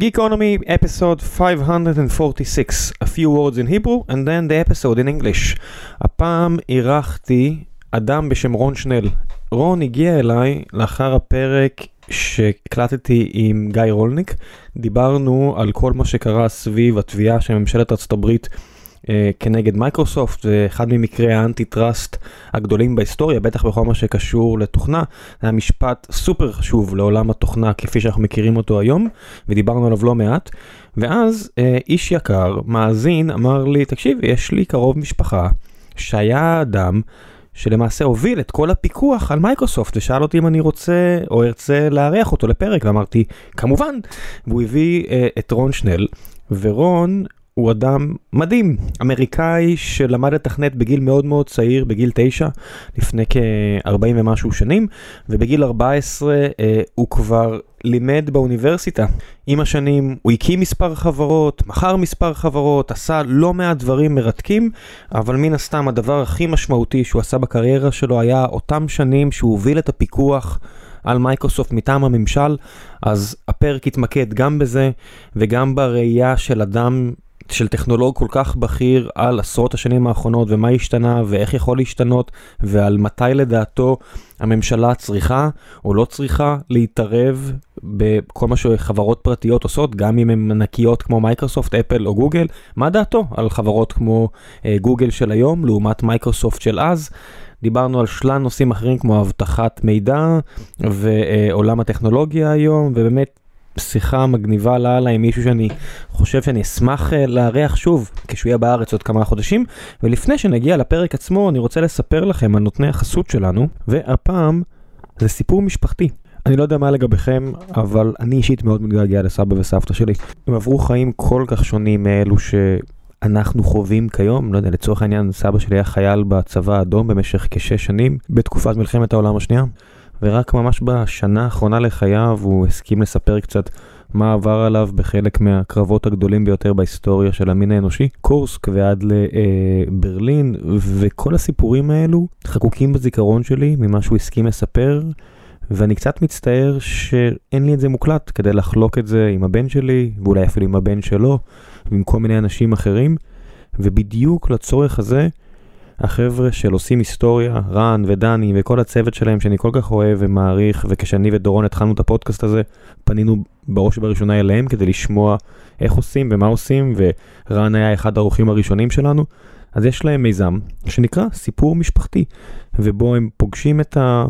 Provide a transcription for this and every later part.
Geekonomy episode 546, a few words in Hebrew and then the episode in English. הפעם אירחתי אדם בשם רון שנל. רון הגיע אליי לאחר הפרק שהקלטתי עם גיא רולניק. דיברנו על כל מה שקרה סביב התביעה של ממשלת ארצות הברית כנגד מייקרוסופט ואחד ממקרי האנטי טראסט הגדולים בהיסטוריה בטח בכל מה שקשור לתוכנה. זה היה משפט סופר חשוב לעולם התוכנה כפי שאנחנו מכירים אותו היום ודיברנו עליו לא מעט. ואז אה, איש יקר מאזין אמר לי תקשיב יש לי קרוב משפחה שהיה אדם שלמעשה הוביל את כל הפיקוח על מייקרוסופט ושאל אותי אם אני רוצה או ארצה לארח אותו לפרק ואמרתי כמובן והוא הביא אה, את רון שנל ורון הוא אדם מדהים, אמריקאי שלמד לתכנת בגיל מאוד מאוד צעיר, בגיל 9, לפני כ-40 ומשהו שנים, ובגיל 14 אה, הוא כבר לימד באוניברסיטה. עם השנים הוא הקים מספר חברות, מכר מספר חברות, עשה לא מעט דברים מרתקים, אבל מן הסתם הדבר הכי משמעותי שהוא עשה בקריירה שלו היה אותם שנים שהוא הוביל את הפיקוח. על מייקרוסופט מטעם הממשל, אז הפרק יתמקד גם בזה וגם בראייה של אדם של טכנולוג כל כך בכיר על עשרות השנים האחרונות ומה השתנה ואיך יכול להשתנות ועל מתי לדעתו הממשלה צריכה או לא צריכה להתערב בכל מה שחברות פרטיות עושות גם אם הן ענקיות כמו מייקרוסופט אפל או גוגל מה דעתו על חברות כמו אה, גוגל של היום לעומת מייקרוסופט של אז. דיברנו על שלל נושאים אחרים כמו אבטחת מידע ועולם הטכנולוגיה היום ובאמת שיחה מגניבה לאללה עם מישהו שאני חושב שאני אשמח אה, לארח שוב כשהוא יהיה בארץ עוד כמה חודשים ולפני שנגיע לפרק עצמו אני רוצה לספר לכם על נותני החסות שלנו והפעם זה סיפור משפחתי. אני לא יודע מה לגביכם אבל אני אישית מאוד מתגעגע לסבא וסבתא שלי. הם עברו חיים כל כך שונים מאלו שאנחנו חווים כיום, לא יודע, לצורך העניין סבא שלי היה חייל בצבא האדום במשך כשש שנים בתקופת מלחמת העולם השנייה. ורק ממש בשנה האחרונה לחייו הוא הסכים לספר קצת מה עבר עליו בחלק מהקרבות הגדולים ביותר בהיסטוריה של המין האנושי, קורסק ועד לברלין, וכל הסיפורים האלו חקוקים בזיכרון שלי ממה שהוא הסכים לספר, ואני קצת מצטער שאין לי את זה מוקלט כדי לחלוק את זה עם הבן שלי, ואולי אפילו עם הבן שלו, ועם כל מיני אנשים אחרים, ובדיוק לצורך הזה, החבר'ה של עושים היסטוריה, רן ודני וכל הצוות שלהם שאני כל כך אוהב ומעריך, וכשאני ודורון התחלנו את הפודקאסט הזה, פנינו בראש ובראשונה אליהם כדי לשמוע איך עושים ומה עושים, ורן היה אחד האורחים הראשונים שלנו. אז יש להם מיזם שנקרא סיפור משפחתי, ובו הם פוגשים את ה...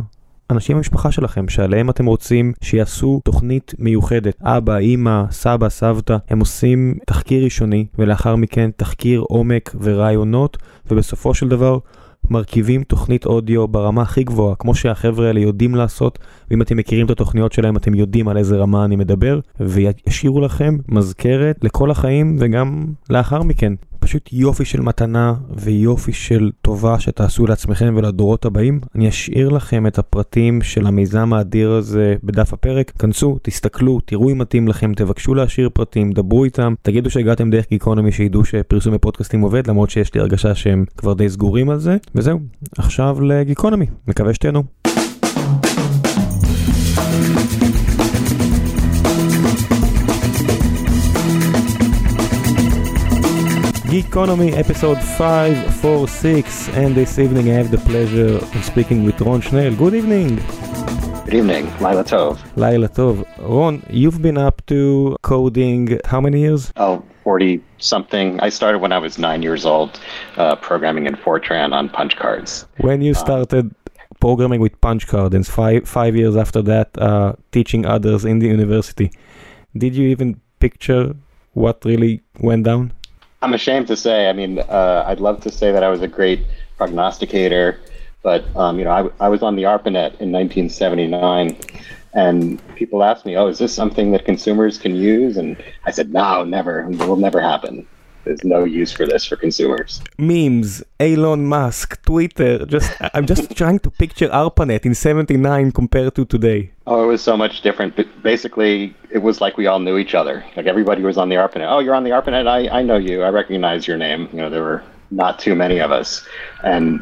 אנשים במשפחה שלכם שעליהם אתם רוצים שיעשו תוכנית מיוחדת. אבא, אימא, סבא, סבתא, הם עושים תחקיר ראשוני ולאחר מכן תחקיר עומק ורעיונות ובסופו של דבר מרכיבים תוכנית אודיו ברמה הכי גבוהה, כמו שהחבר'ה האלה יודעים לעשות, ואם אתם מכירים את התוכניות שלהם אתם יודעים על איזה רמה אני מדבר, וישאירו לכם מזכרת לכל החיים וגם לאחר מכן. פשוט יופי של מתנה ויופי של טובה שתעשו לעצמכם ולדורות הבאים. אני אשאיר לכם את הפרטים של המיזם האדיר הזה בדף הפרק. כנסו, תסתכלו, תראו אם מתאים לכם, תבקשו להשאיר פרטים, דברו איתם, תגידו שהגעתם דרך גיקונומי שידעו שפרסום בפודקאסטים עובד, למרות שיש לי הרגשה שהם כבר די סגורים על זה. וזהו, עכשיו לגיקונומי, מקווה שתהנו. Geekonomy episode 546 and this evening I have the pleasure of speaking with Ron Schnell. Good evening. Good evening, Laila Tov. Laila Tov. Ron, you've been up to coding how many years? Oh, 40 something. I started when I was nine years old, uh, programming in Fortran on punch cards. When you started programming with punch cards and five, five years after that, uh, teaching others in the university, did you even picture what really went down? I'm ashamed to say. I mean, uh, I'd love to say that I was a great prognosticator, but um, you know, I, I was on the ARPANET in 1979, and people asked me, "Oh, is this something that consumers can use?" And I said, "No, never. It will never happen." There's no use for this for consumers. Memes, Elon Musk, Twitter. Just I'm just trying to picture ARPANET in '79 compared to today. Oh, it was so much different. But basically, it was like we all knew each other. Like everybody was on the ARPANET. Oh, you're on the ARPANET. I I know you. I recognize your name. You know, there were not too many of us, and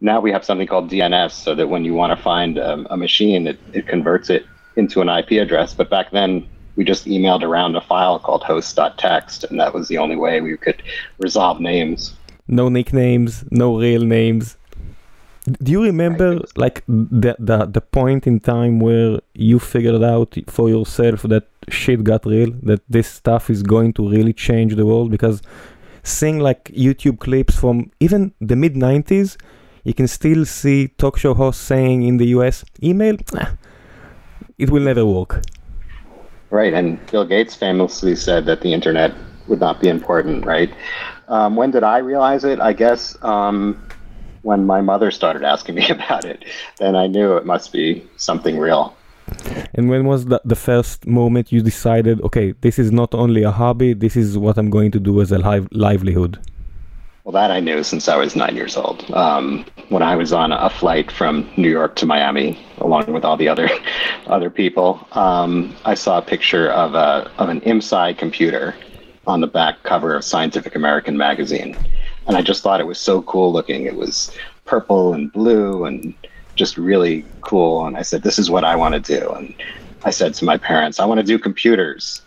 now we have something called DNS, so that when you want to find um, a machine, it, it converts it into an IP address. But back then, we just emailed around a file called host.txt, and that was the only way we could resolve names. No nicknames, no real names. Do you remember like the, the the point in time where you figured out for yourself that shit got real, that this stuff is going to really change the world? Because seeing like YouTube clips from even the mid 90s, you can still see talk show hosts saying in the US, email, it will never work. Right, and Bill Gates famously said that the internet would not be important, right? Um, when did I realize it? I guess um, when my mother started asking me about it, then I knew it must be something real. And when was the, the first moment you decided, okay, this is not only a hobby, this is what I'm going to do as a li- livelihood? Well, that I knew since I was nine years old. Um, when I was on a flight from New York to Miami, along with all the other other people, um, I saw a picture of a of an IMSAI computer on the back cover of Scientific American magazine, and I just thought it was so cool looking. It was purple and blue and just really cool. And I said, "This is what I want to do." And I said to my parents, "I want to do computers."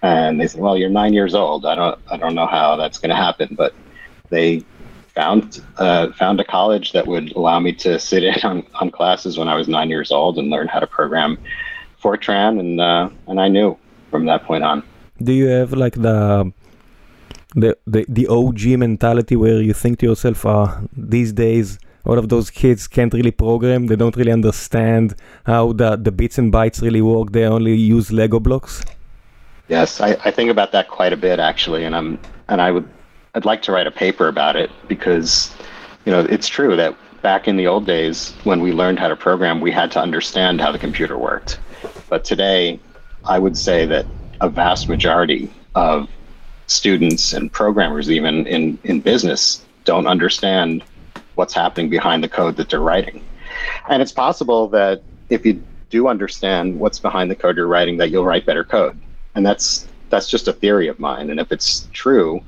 And they said, "Well, you're nine years old. I don't, I don't know how that's going to happen." But they found uh, found a college that would allow me to sit in on, on classes when I was nine years old and learn how to program Fortran, and uh, and I knew from that point on. Do you have like the the, the the OG mentality where you think to yourself, uh, these days all of those kids can't really program. They don't really understand how the, the bits and bytes really work. They only use Lego blocks. Yes, I, I think about that quite a bit actually, and I'm and I would I'd like to write a paper about it because you know it's true that back in the old days when we learned how to program, we had to understand how the computer worked. But today, I would say that a vast majority of students and programmers even in, in business don't understand what's happening behind the code that they're writing. And it's possible that if you do understand what's behind the code you're writing, that you'll write better code. And that's that's just a theory of mine. And if it's true,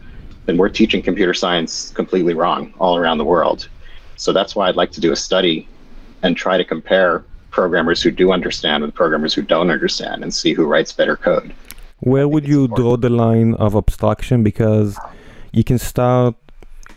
then we're teaching computer science completely wrong all around the world. So that's why I'd like to do a study and try to compare programmers who do understand with programmers who don't understand and see who writes better code. Where would you draw the line of abstraction? Because you can start.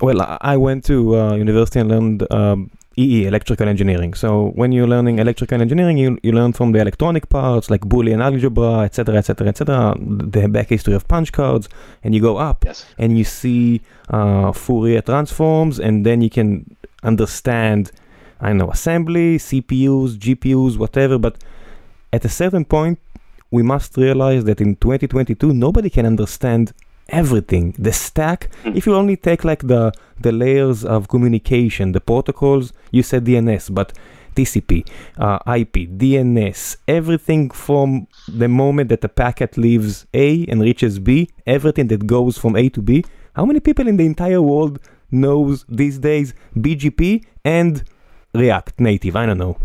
Well, I went to uh, university and learned um, EE, electrical engineering. So when you're learning electrical engineering, you, you learn from the electronic parts like Boolean algebra, etc., etc., etc., the back history of punch cards, and you go up yes. and you see uh, Fourier transforms, and then you can understand, I know, assembly, CPUs, GPUs, whatever. But at a certain point, we must realize that in 2022 nobody can understand everything. The stack mm. if you only take like the the layers of communication the protocols you said dns but tcp uh, ip dns everything from the moment that the packet leaves a and reaches b everything that goes from a to b. How many people in the entire world knows these days bgp and react native? I don't know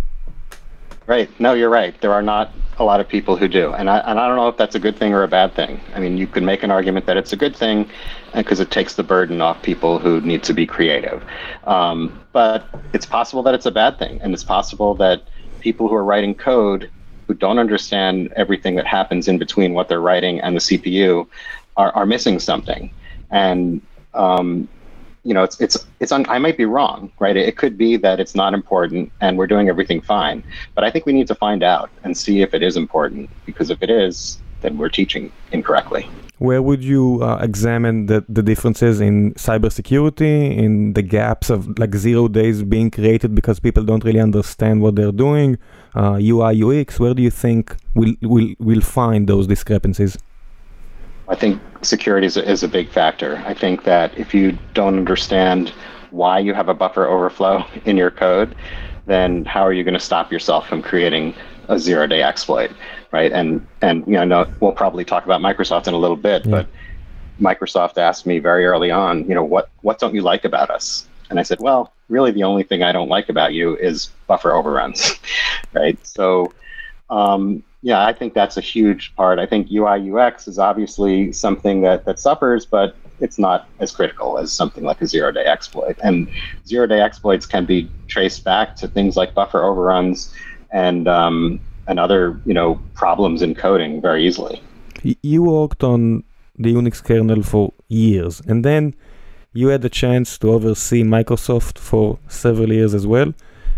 Right. No, you're right. There are not a lot of people who do, and I and I don't know if that's a good thing or a bad thing. I mean, you could make an argument that it's a good thing, because it takes the burden off people who need to be creative. Um, but it's possible that it's a bad thing, and it's possible that people who are writing code who don't understand everything that happens in between what they're writing and the CPU are, are missing something. And um, you know, it's it's it's un, I might be wrong, right? It, could be that it's not important and we're doing everything fine, but I think we need to find out and see if it is important because if it is, then we're teaching incorrectly. Where would you uh, examine the, the differences in cybersecurity, in the gaps of like zero days being created because people don't really understand what they're doing, uh, UI UX? Where do you think we'll, we'll, we'll find those discrepancies? I think security is a, is a big factor. I think that if you don't understand why you have a buffer overflow in your code, then how are you going to stop yourself from creating a zero day exploit, right? And and you know, we'll probably talk about Microsoft in a little bit, yeah. but Microsoft asked me very early on, you know, what what don't you like about us? And I said, well, really, the only thing I don't like about you is buffer overruns, right? So um, yeah, I think that's a huge part. I think UI UX is obviously something that that suffers, but it's not as critical as something like a zero day exploit. And zero day exploits can be traced back to things like buffer overruns and um, and other you know problems in coding very easily. You worked on the Unix kernel for years, and then you had the chance to oversee Microsoft for several years as well.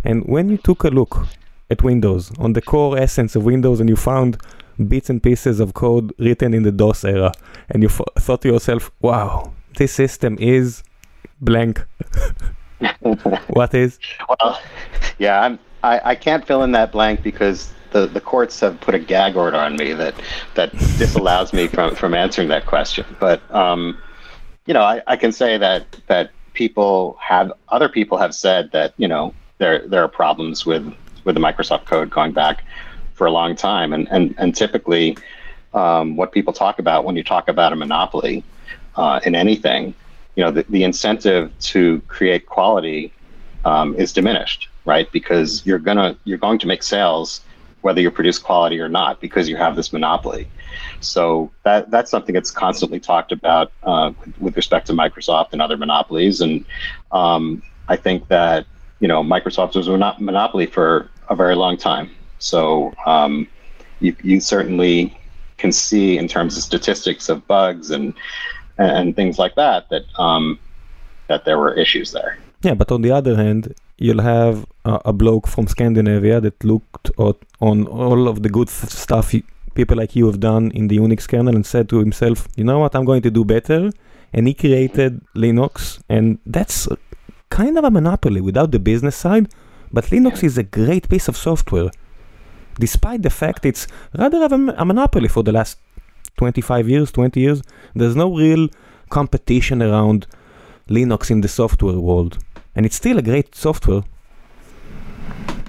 And when you took a look at Windows, on the core essence of Windows, and you found bits and pieces of code written in the DOS era, and you f- thought to yourself, wow, this system is blank. what is? Well, yeah, I'm, I, I can't fill in that blank because the, the courts have put a gag order on me that that disallows me from, from answering that question. But um, you know, I, I can say that that people have other people have said that you know there there are problems with with the Microsoft code going back for a long time, and and and typically um, what people talk about when you talk about a monopoly uh, in anything, you know, the, the incentive to create quality um, is diminished, right? Because you're gonna you're going to make sales whether you produce quality or not because you have this monopoly. So that that's something that's constantly talked about uh, with respect to Microsoft and other monopolies. And um, I think that you know Microsoft was a mono- monopoly for a very long time. So um, you you certainly can see in terms of statistics of bugs and and things like that that um, that there were issues there. Yeah, but on the other hand, you'll have a, a bloke from Scandinavia that looked at, on all of the good stuff people like you have done in the Unix kernel and said to himself, you know what, I'm going to do better. And he created Linux, and that's kind of a monopoly without the business side. But Linux is a great piece of software, despite the fact it's rather of a, m- a monopoly for the last 25 years, 20 years. There's no real competition around Linux in the software world and it's still a great software.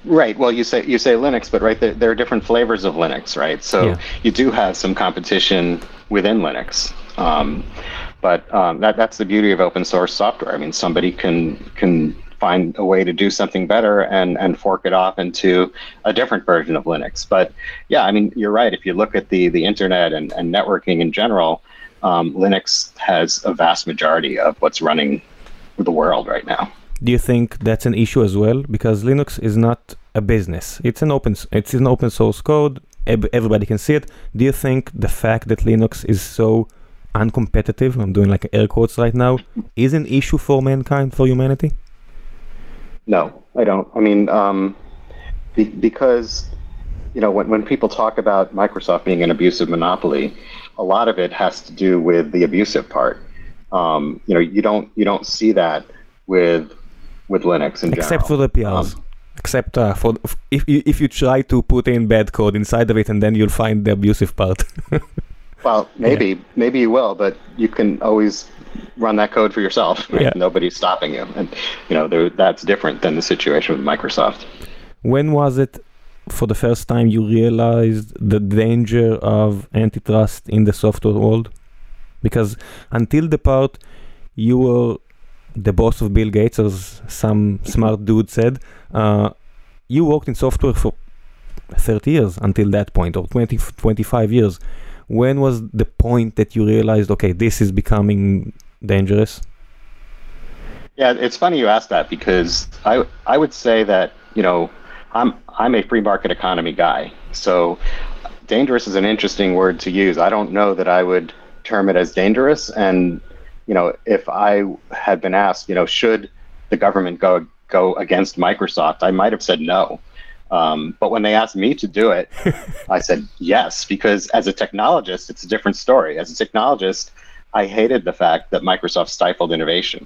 Right. Well, you say you say Linux, but right there, there are different flavors of Linux, right? So Yeah. you do have some competition within Linux. Um, but um, that that's the beauty of open source software. I mean, somebody can can find a way to do something better and and fork it off into a different version of Linux. But yeah, I mean, you're right. If you look at the the internet and, and networking in general, um, Linux has a vast majority of what's running the world right now. Do you think that's an issue as well? Because Linux is not a business; it's an open it's an open source code. Everybody can see it. Do you think the fact that Linux is so uncompetitive, I'm doing like air quotes right now, is an issue for mankind, for humanity? No, I don't. I mean, um, be, because you know when when people talk about Microsoft being an abusive monopoly, a lot of it has to do with the abusive part. Um, you know, you don't you don't see that with with Linux in general. Except for the PRs. Um, Except uh, for if you, if you try to put in bad code inside of it, and then you'll find the abusive part. Well, maybe maybe you will, but you can always run that code for yourself. right? Yeah. Nobody's stopping you, and you know that's different than the situation with Microsoft. when was it for the first time you realized the danger of antitrust in the software world because until the part you were the boss of bill gates as some smart dude said uh, you worked in software for 30 years until that point or 20 25 years when was the point that you realized okay this is becoming dangerous Yeah, it's funny you ask that because I I would say that you know I'm I'm a free market economy guy. So dangerous is an interesting word to use. I don't know that I would term it as dangerous. And you know, if I had been asked, you know, should the government go go against Microsoft, I might have said no. Um, but when they asked me to do it, I said yes because as a technologist, it's a different story. As a technologist, I hated the fact that Microsoft stifled innovation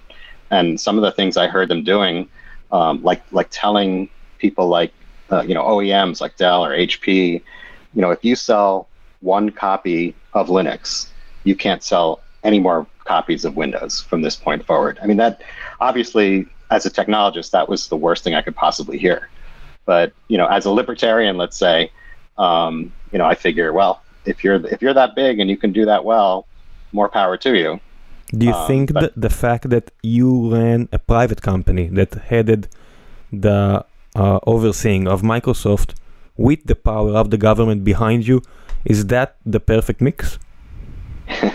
and some of the things I heard them doing, um, like like telling people like uh, you know OEMs like Dell or HP, you know if you sell one copy of Linux, you can't sell any more copies of Windows from this point forward. I mean that obviously as a technologist that was the worst thing I could possibly hear. But you know as a libertarian, let's say, um, you know I figure well if you're if you're that big and you can do that well, more power to you. Do you Um, think that the fact that you ran a private company that headed the uh, overseeing of Microsoft with the power of the government behind you, is that the perfect mix?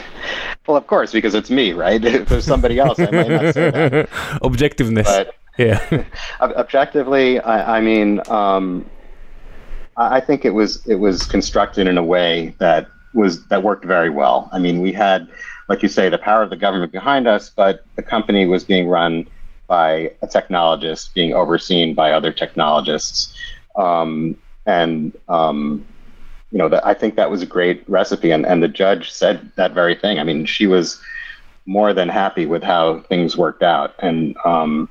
Well, of course, because it's me, right? If there's somebody else, I might not say that. Objectiveness. But yeah. ob- objectively, I, I mean, um, I I think it was it was constructed in a way that was that worked very well. I mean, we had, like you say, the power of the government behind us, but the company was being run by a technologist, being overseen by other technologists, um, and um, you know, that I think that was a great recipe. And and the judge said that very thing. I mean, she was more than happy with how things worked out, and um,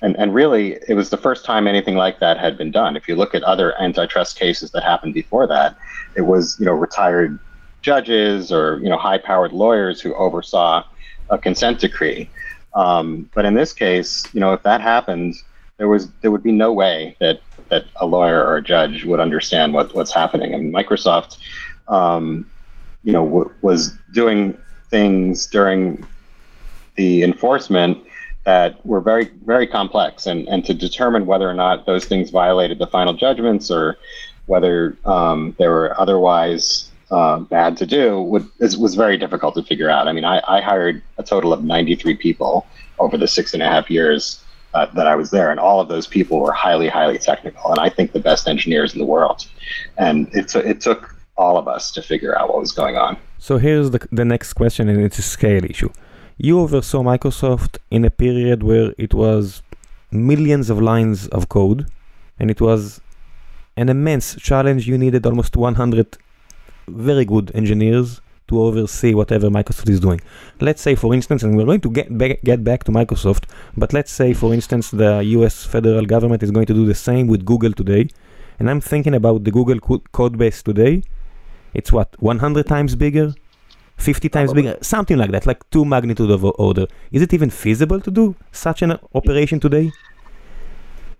and and really, it was the first time anything like that had been done. If you look at other antitrust cases that happened before that, it was you know retired judges or you know high-powered lawyers who oversaw a consent decree. Um, but in this case, you know, if that happened, there was there would be no way that that a lawyer or a judge would understand what what's happening. And Microsoft, um, you know, w- was doing things during the enforcement that were very very complex, and and to determine whether or not those things violated the final judgments or whether um, they were otherwise uh, bad to do would, was very difficult to figure out. I mean, I, I, hired a total of 93 people over the six and a half years uh, that I was there, and all of those people were highly, highly technical, and I think the best engineers in the world. And it, t- it took all of us to figure out what was going on. So here's the, the next question, and it's a scale issue. You oversaw Microsoft in a period where it was millions of lines of code, and it was an immense challenge. You needed almost 100 very good engineers to oversee whatever Microsoft is doing. Let's say, for instance, and we're going to get back, get back to Microsoft, but let's say, for instance, the US federal government is going to do the same with Google today. And I'm thinking about the Google co- code base today. It's what, 100 times bigger? 50 times bigger? Something like that, like two magnitude of order. Is it even feasible to do such an operation today?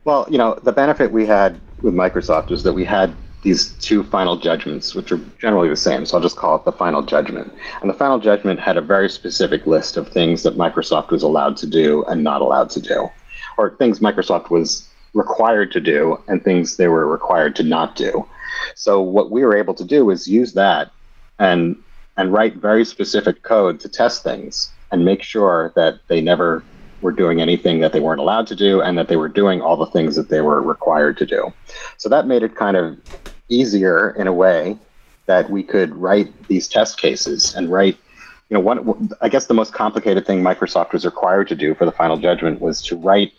Well, you know, the benefit we had with Microsoft was that we had these two final judgments, which are generally the same. So I'll just call it the final judgment. And the final judgment had a very specific list of things that Microsoft was allowed to do and not allowed to do, or things Microsoft was required to do and things they were required to not do. So what we were able to do is use that and and write very specific code to test things and make sure that they never were doing anything that they weren't allowed to do and that they were doing all the things that they were required to do. So that made it kind of easier in a way that we could write these test cases and write you know one i guess the most complicated thing microsoft was required to do for the final judgment was to write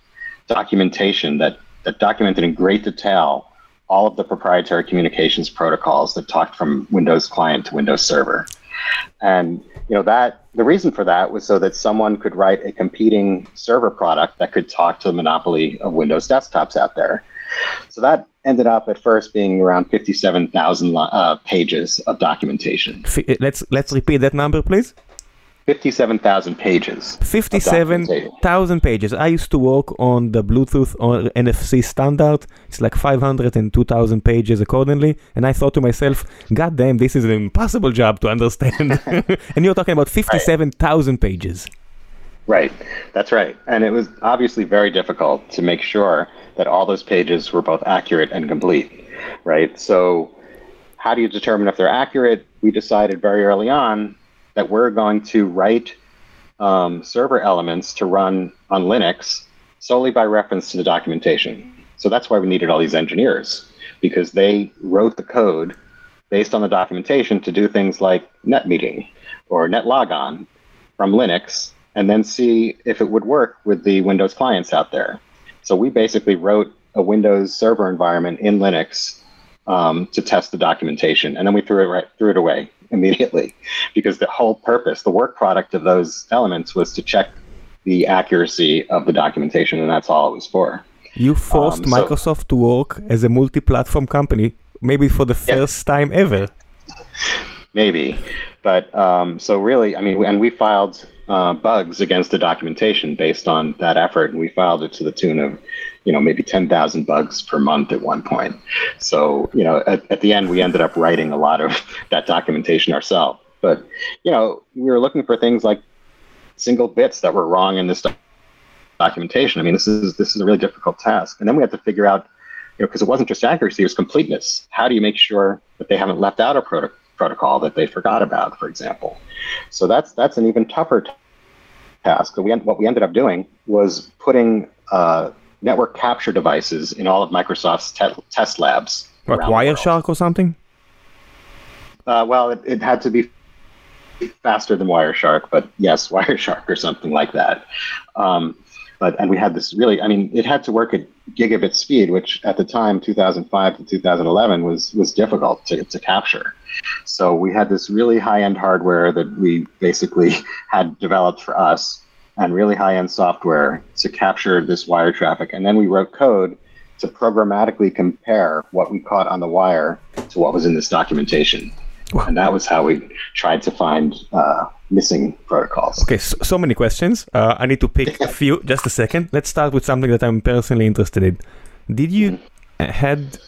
documentation that that documented in great detail all of the proprietary communications protocols that talked from windows client to windows server and you know that the reason for that was so that someone could write a competing server product that could talk to the monopoly of Windows desktops out there. So that ended up at first being around 57,000 uh, pages of documentation. Let's let's repeat that number, please. 57,000 pages. 57,000 pages. I used to work on the Bluetooth or NFC standard. It's like 500 and 2,000 pages accordingly. And I thought to myself, God damn, this is an impossible job to understand. and you're talking about 57,000 right. pages. Right. That's right. And it was obviously very difficult to make sure that all those pages were both accurate and complete. Right. So, how do you determine if they're accurate? We decided very early on that we're going to write um, server elements to run on Linux solely by reference to the documentation. So that's why we needed all these engineers because they wrote the code based on the documentation to do things like NetMeeting or NetLogon from Linux and then see if it would work with the Windows clients out there. So we basically wrote a Windows server environment in Linux um, to test the documentation, and then we threw it right threw it away immediately because the whole purpose, the work product of those elements was to check the accuracy of the documentation, and that's all it was for. You forced um, so, Microsoft to work as a multi-platform company, maybe for the first yeah. time ever. Maybe, but um, so really, I mean, and we filed uh, bugs against the documentation based on that effort, and we filed it to the tune of you know maybe 10,000 bugs per month at one point. So you know at, at the end we ended up writing a lot of that documentation ourselves. But you know we were looking for things like single bits that were wrong in this documentation. I mean this is this is a really difficult task, and then we had to figure out you know because it wasn't just accuracy, it was completeness. How do you make sure that they haven't left out a proto- protocol that they forgot about, for example? So that's that's an even tougher task. So We, what we ended up doing was putting uh, network capture devices in all of Microsoft's te- test labs. What, Wireshark or something? Uh, well, it, it had to be faster than Wireshark, but yes, Wireshark or something like that. Um, but and we had this really, I mean, it had to work at gigabit speed, which at the time, 2005 to 2011, was was difficult to, to capture. So we had this really high end hardware that we basically had developed for us, and really high end software to capture this wire traffic, and then we wrote code to programmatically compare what we caught on the wire to what was in this documentation. Wow. And that was how we tried to find uh, missing protocols. Okay, so, so many questions. Uh, I need to pick a few. Just a second. Let's start with something that I'm personally interested in. Did you had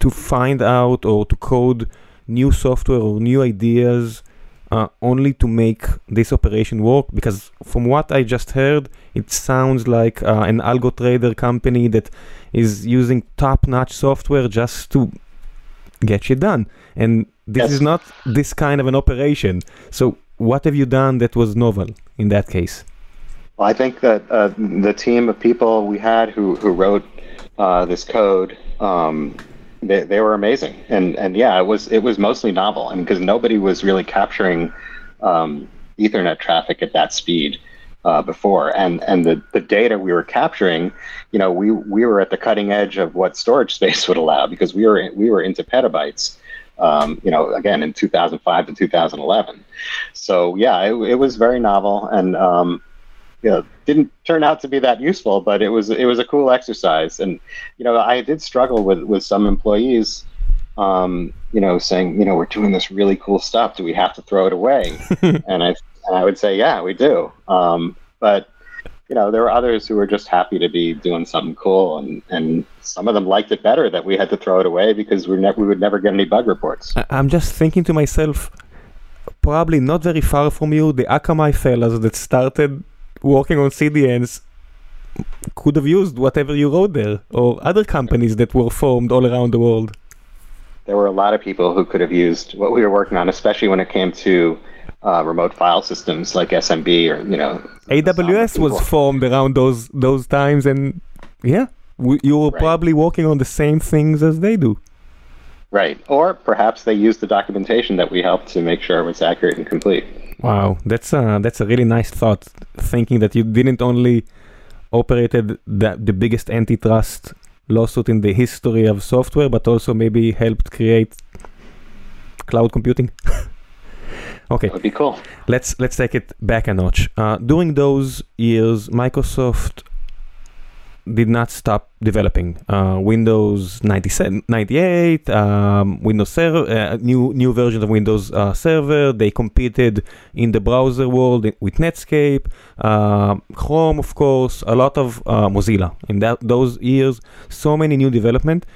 to find out or to code new software or new ideas uh, only to make this operation work? Because from what I just heard, it sounds like uh, an algo trader company that is using top-notch software just to get shit done. And this yes. is not this kind of an operation. So what have you done that was novel in that case? Well, I think that uh, the team of people we had who who wrote uh, this code, um, they, they were amazing, and and yeah, it was it was mostly novel, and because nobody was really capturing um, Ethernet traffic at that speed. Uh, before and and the, the data we were capturing, you know, we we were at the cutting edge of what storage space would allow because we were we were into petabytes, um, you know, again in 2005 to 2011. So yeah, it, it was very novel and um, you know didn't turn out to be that useful, but it was it was a cool exercise. And you know, I did struggle with with some employees. Um, you know, saying, you know, we're doing this really cool stuff. Do we have to throw it away? and I and I would say, yeah, we do. Um, but you know, there were others who were just happy to be doing something cool, and, and some of them liked it better that we had to throw it away because we ne- we would never get any bug reports. I'm just thinking to myself, probably not very far from you, the Akamai fellas that started working on CDNs could have used whatever you wrote there, or other companies that were formed all around the world. There were a lot of people who could have used what we were working on, especially when it came to uh, remote file systems like SMB or you know. AWS was formed around those those times, and yeah, we, you were right. probably working on the same things as they do. Right, or perhaps they used the documentation that we helped to make sure it was accurate and complete. Wow, that's a that's a really nice thought. Thinking that you didn't only operated the the biggest antitrust lawsuit in the history of software, but also maybe helped create cloud computing. Okay. That would be cool. Let's let's take it back a notch. Uh, during those years, Microsoft did not stop developing uh, Windows 97, 98, um, Windows Server, uh, new new versions of Windows uh, Server. They competed in the browser world with Netscape, uh, Chrome, of course, a lot of uh, Mozilla. In that those years, so many new development.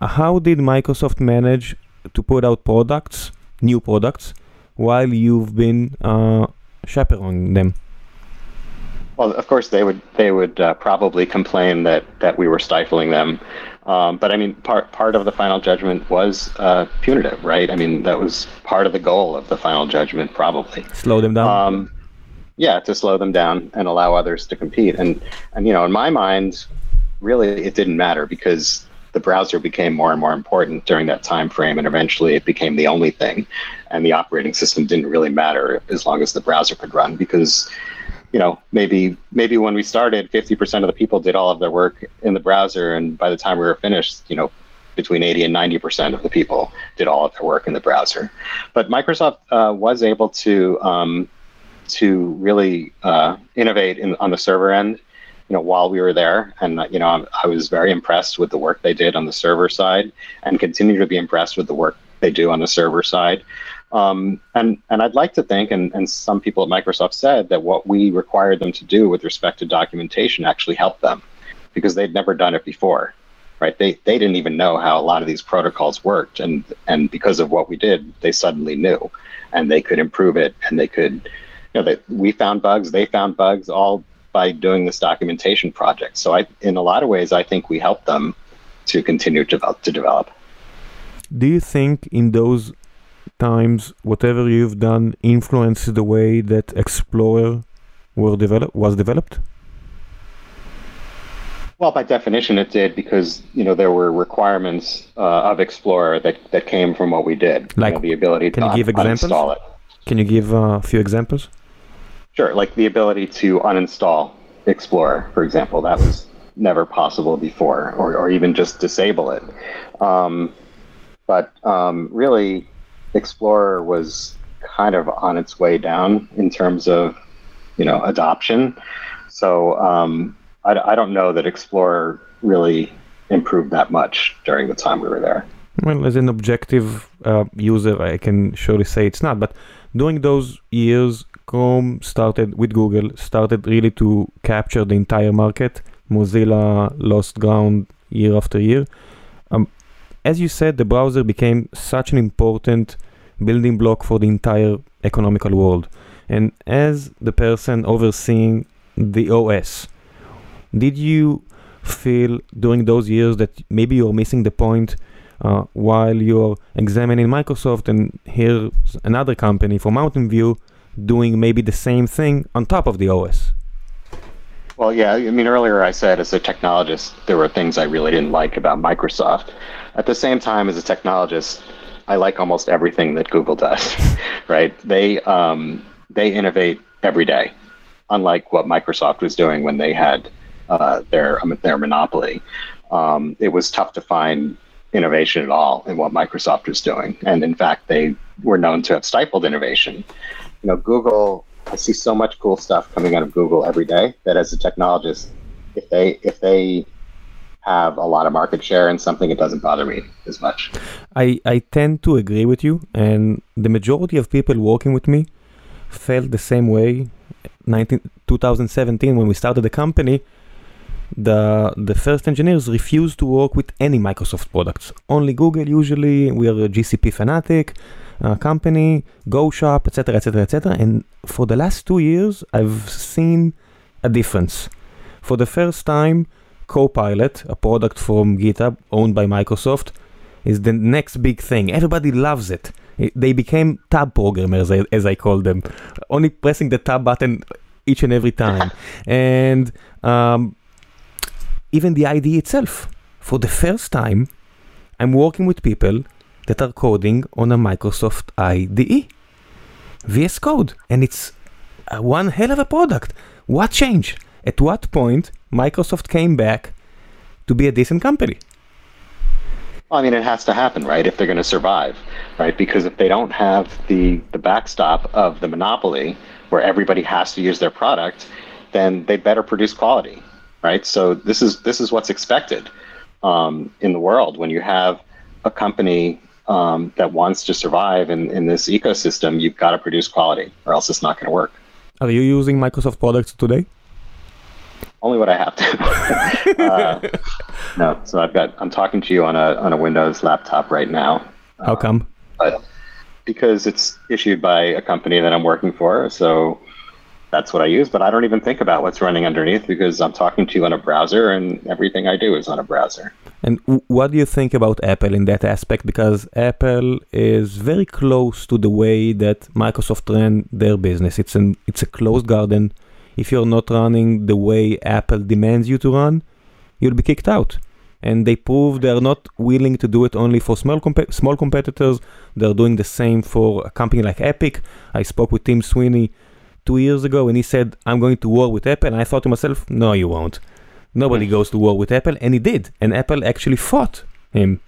How did Microsoft manage to put out products, new products, while you've been uh, chaperoning them? Well, of course, they would they would uh, probably complain that that we were stifling them. Um, but I mean, part part of the final judgment was uh, punitive, right? I mean, that was part of the goal of the final judgment, probably. Slow them down. Um, yeah, to slow them down and allow others to compete. And and you know, in my mind, really, it didn't matter because the browser became more and more important during that time frame, and eventually it became the only thing. And the operating system didn't really matter as long as the browser could run because you know maybe maybe when we started 50% of the people did all of their work in the browser and by the time we were finished you know between 80 and 90% of the people did all of their work in the browser but microsoft uh, was able to um, to really uh, innovate in, on the server end you know, while we were there. And, you know, I was very impressed with the work they did on the server side and continue to be impressed with the work they do on the server side. Um, and, and I'd like to think, and, and some people at Microsoft said that what we required them to do with respect to documentation actually helped them because they'd never done it before. Right? They, they didn't even know how a lot of these protocols worked. And, and because of what we did, they suddenly knew and they could improve it and they could, you know, they, we found bugs, they found bugs, all by doing this documentation project. So I, in a lot of ways, I think we help them to continue to, to develop. Do you think in those times, whatever you've done influences the way that Explorer were develop, was developed? Well, by definition, it did because you know there were requirements uh, of Explorer that, that came from what we did. Like, you know, the ability can to you give examples? it. Can you give a few examples? Sure, like the ability to uninstall Explorer, for example, that was never possible before, or, or even just disable it. Um, but um, really, Explorer was kind of on its way down in terms of, you know, adoption. So um, I, I don't know that Explorer really improved that much during the time we were there. Well, as an objective uh, user, I can surely say it's not. But during those years, Chrome started with Google, started really to capture the entire market. Mozilla lost ground year after year. Um, as you said, the browser became such an important building block for the entire economical world. And as the person overseeing the OS, did you feel during those years that maybe you're missing the point uh, while you're examining Microsoft and here's another company from Mountain View doing maybe the same thing on top of the OS? Well, yeah, I mean, earlier I said as a technologist, there were things I really didn't like about Microsoft. At the same time, as a technologist, I like almost everything that Google does, right? They, um, they innovate every day, unlike what Microsoft was doing when they had uh, their, um, their monopoly. Um, it was tough to find innovation at all in what Microsoft was doing. And in fact, they were known to have stifled innovation. You know, Google I see so much cool stuff coming out of Google every day that as a technologist, if they if they have a lot of market share in something, it doesn't bother me as much. I, I tend to agree with you, and the majority of people working with me felt the same way. 19, 2017, when we started the company, the the first engineers refused to work with any Microsoft products. Only Google. Usually, we are a GCP fanatic uh, company, Go Shop, etc., etc., etc. And for the last two years, I've seen a difference. For the first time, Copilot, a product from GitHub owned by Microsoft, is the next big thing. Everybody loves it. they became tab programmers, as, as I call them, only pressing the tab button each and every time. and um, even the IDE itself, for the first time, I'm working with people that are coding on a Microsoft IDE, VS Code, and it's one hell of a product. What changed? At what point Microsoft came back to be a decent company? I mean, it has to happen, right? If they're going to survive, right? Because if they don't have the the backstop of the monopoly, where everybody has to use their product, then they better produce quality, right? So this is this is what's expected um, in the world when you have a company um, that wants to survive in, in this ecosystem, you've got to produce quality, or else it's not going to work. Are you using Microsoft products today? Only what I have to. uh, no, so I've got. I'm talking to you on a on a Windows laptop right now. How come? But because it's issued by a company that I'm working for, so that's what I use. But I don't even think about what's running underneath because I'm talking to you on a browser, and everything I do is on a browser. And what do you think about Apple in that aspect? Because Apple is very close to the way that Microsoft ran their business. It's an it's a closed garden. If you're not running the way Apple demands you to run, you'll be kicked out. And they prove they're not willing to do it only for small comp- small competitors. They're doing the same for a company like Epic. I spoke with Tim Sweeney two years ago, and he said, "I'm going to war with Apple." And I thought to myself, "No, you won't." Nobody goes to war with Apple, and he did. And Apple actually fought him.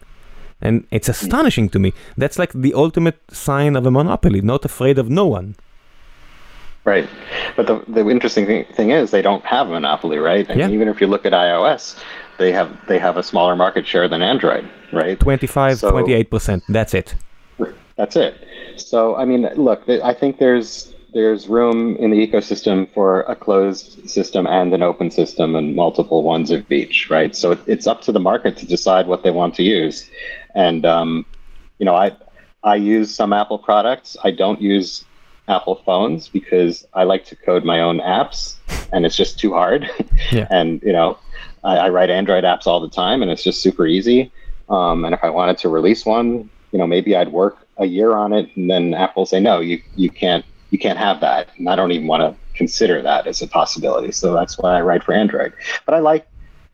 And it's astonishing to me. That's like the ultimate sign of a monopoly, not afraid of no one. Right. But the, the interesting thing, thing is they don't have a monopoly, right? And Yeah. even if you look at iOS, they have they have a smaller market share than Android, right? 25, So- 28%. That's it. That's it. So I mean, look, I think there's there's room in the ecosystem for a closed system and an open system and multiple ones of each, right? So it, it's up to the market to decide what they want to use. And um, you know, I I use some Apple products. I don't use Apple phones because I like to code my own apps, and it's just too hard. Yeah. and you know, I, I write Android apps all the time, and it's just super easy. Um, and if I wanted to release one, you know, maybe I'd work a year on it, and then Apple say, no, you you can't you can't have that, and I don't even want to consider that as a possibility. So that's why I write for Android. But I like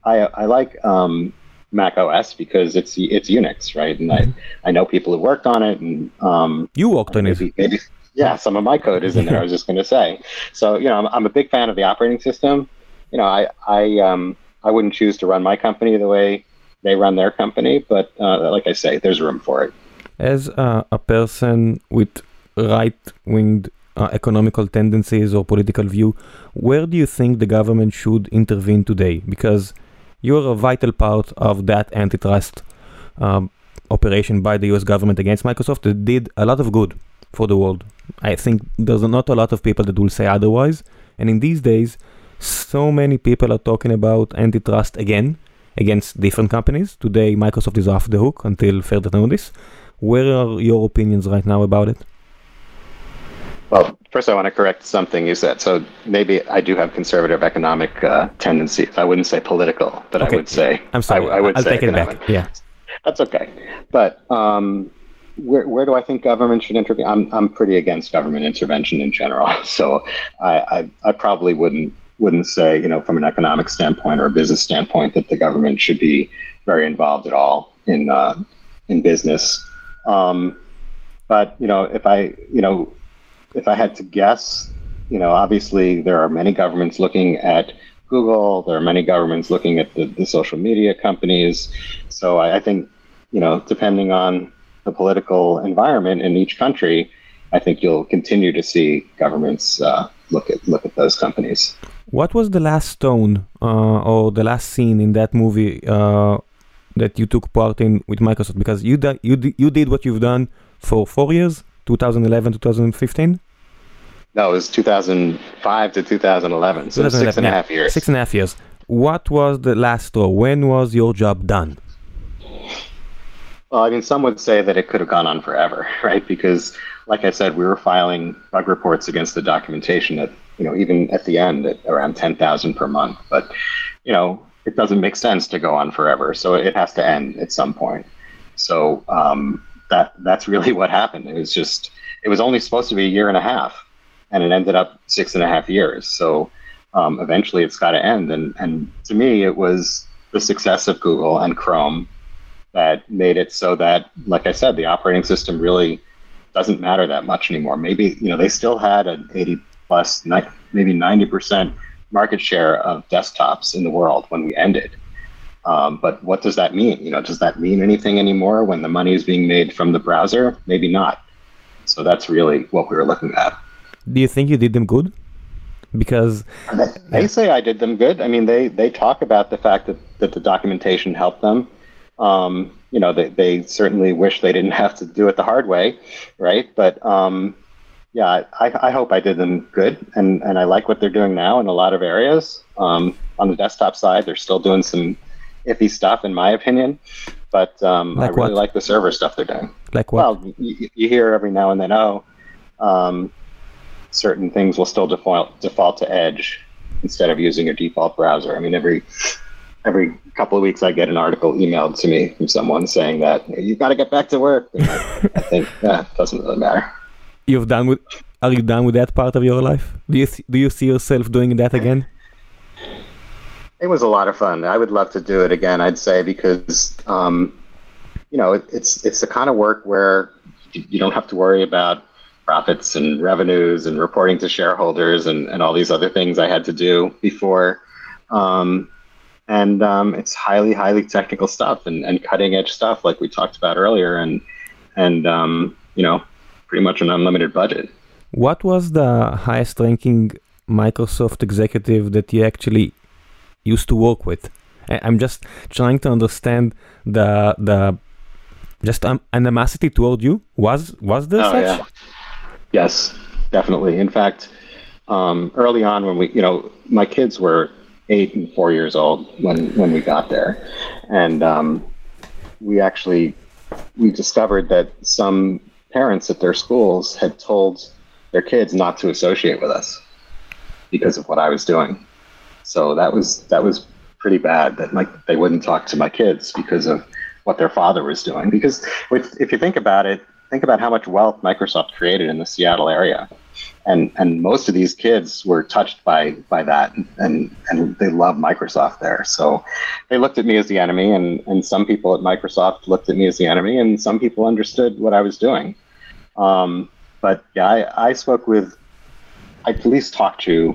I I like um, Mac OS because it's it's Unix, right? And I I know people who worked on it, and um, You worked on it. maybe, maybe yeah, some of my code is in there. I was just going to say. So you know, I'm, I'm a big fan of the operating system. You know, I I um I wouldn't choose to run my company the way they run their company, but uh, like I say, there's room for it. As a, a person with right-winged uh, economical tendencies or political view, where do you think the government should intervene today? Because you're a vital part of that antitrust um, operation by the US government against Microsoft that did a lot of good for the world. I think there's not a lot of people that will say otherwise. And in these days, so many people are talking about antitrust again against different companies. Today, Microsoft is off the hook until further notice. Where are your opinions right now about it? Well, first, I want to correct something you said. So maybe I do have conservative economic uh, tendencies. I wouldn't say political, but Okay. I would say. I'm sorry. I, I would I'll say take it economic. back. Yeah. That's okay. But um, where, where do I think government should intervene? I'm, I'm pretty against government intervention in general. So I, I, I probably wouldn't wouldn't say, you know, from an economic standpoint or a business standpoint that the government should be very involved at all in uh, in business. Um, but you know, if I you know if I had to guess, you know, obviously there are many governments looking at Google. There are many governments looking at the, the social media companies. So I, I think, you know, depending on the political environment in each country, I think you'll continue to see governments uh, look at look at those companies. What was the last stone uh, or the last scene in that movie uh, that you took part in with Microsoft? Because you di- you di- you did what you've done for four years, 2011, 2015, No, it was 2005 to 2011, so six 2011, and a half years. six and a half years. What was the last straw? When was your job done? Well, I mean, some would say that it could have gone on forever, right? Because, like I said, we were filing bug reports against the documentation at, you know, even at the end at around 10,000 per month. But, you know, it doesn't make sense to go on forever. So it has to end at some point. So um, that that's really what happened. It was just, it was only supposed to be a year and a half, and it ended up six and a half years. So um, eventually it's got to end. And, and to me, it was the success of Google and Chrome that made it so that, like I said, the operating system really doesn't matter that much anymore. Maybe you know they still had an 80 plus, maybe 90 percent market share of desktops in the world when we ended. Um, but what does that mean? You know, does that mean anything anymore when the money is being made from the browser? Maybe not. So that's really what we were looking at. Do you think you did them good? Because They say I did them good. I mean, they they talk about the fact that that the documentation helped them. Um, you know, they they certainly wish they didn't have to do it the hard way, right? But um, yeah, I, I hope I did them good, and and I like what they're doing now in a lot of areas. Um, on the desktop side, they're still doing some iffy stuff, in my opinion. But um, I really what? like the server stuff they're doing. like what? Well, you, you hear every now and then, oh, um, certain things will still default default to Edge instead of using your default browser. I mean, every every couple of weeks, I get an article emailed to me from someone saying that you've got to get back to work. I, I think that doesn't really matter. You've done with. Are you done with that part of your life? Do you do you see yourself doing that again? It was a lot of fun. I would love to do it again. I'd say because um, you know it, it's it's the kind of work where you, don't have to worry about profits and revenues and reporting to shareholders and, and all these other things I had to do before. Um, and um, it's highly highly technical stuff and, and cutting edge stuff like we talked about earlier and and um, you know pretty much an unlimited budget. What was the highest ranking Microsoft executive that you actually used to work with? I'm just trying to understand the the just um, animosity toward you. Was was there Oh, such? yeah. Yes, definitely. In fact, um, early on when we, you know, my kids were eight and four years old when when we got there, and um, we actually we discovered that some parents at their schools had told their kids not to associate with us because of what I was doing. So that was that was pretty bad. That like they wouldn't talk to my kids because of what their father was doing. Because with, if you think about it, think about how much wealth Microsoft created in the Seattle area. and and most of these kids were touched by by that, and and they love Microsoft there. So they looked at me as the enemy, and and some people at Microsoft looked at me as the enemy, and some people understood what I was doing. Um, but yeah, I, I spoke with, I at least talked to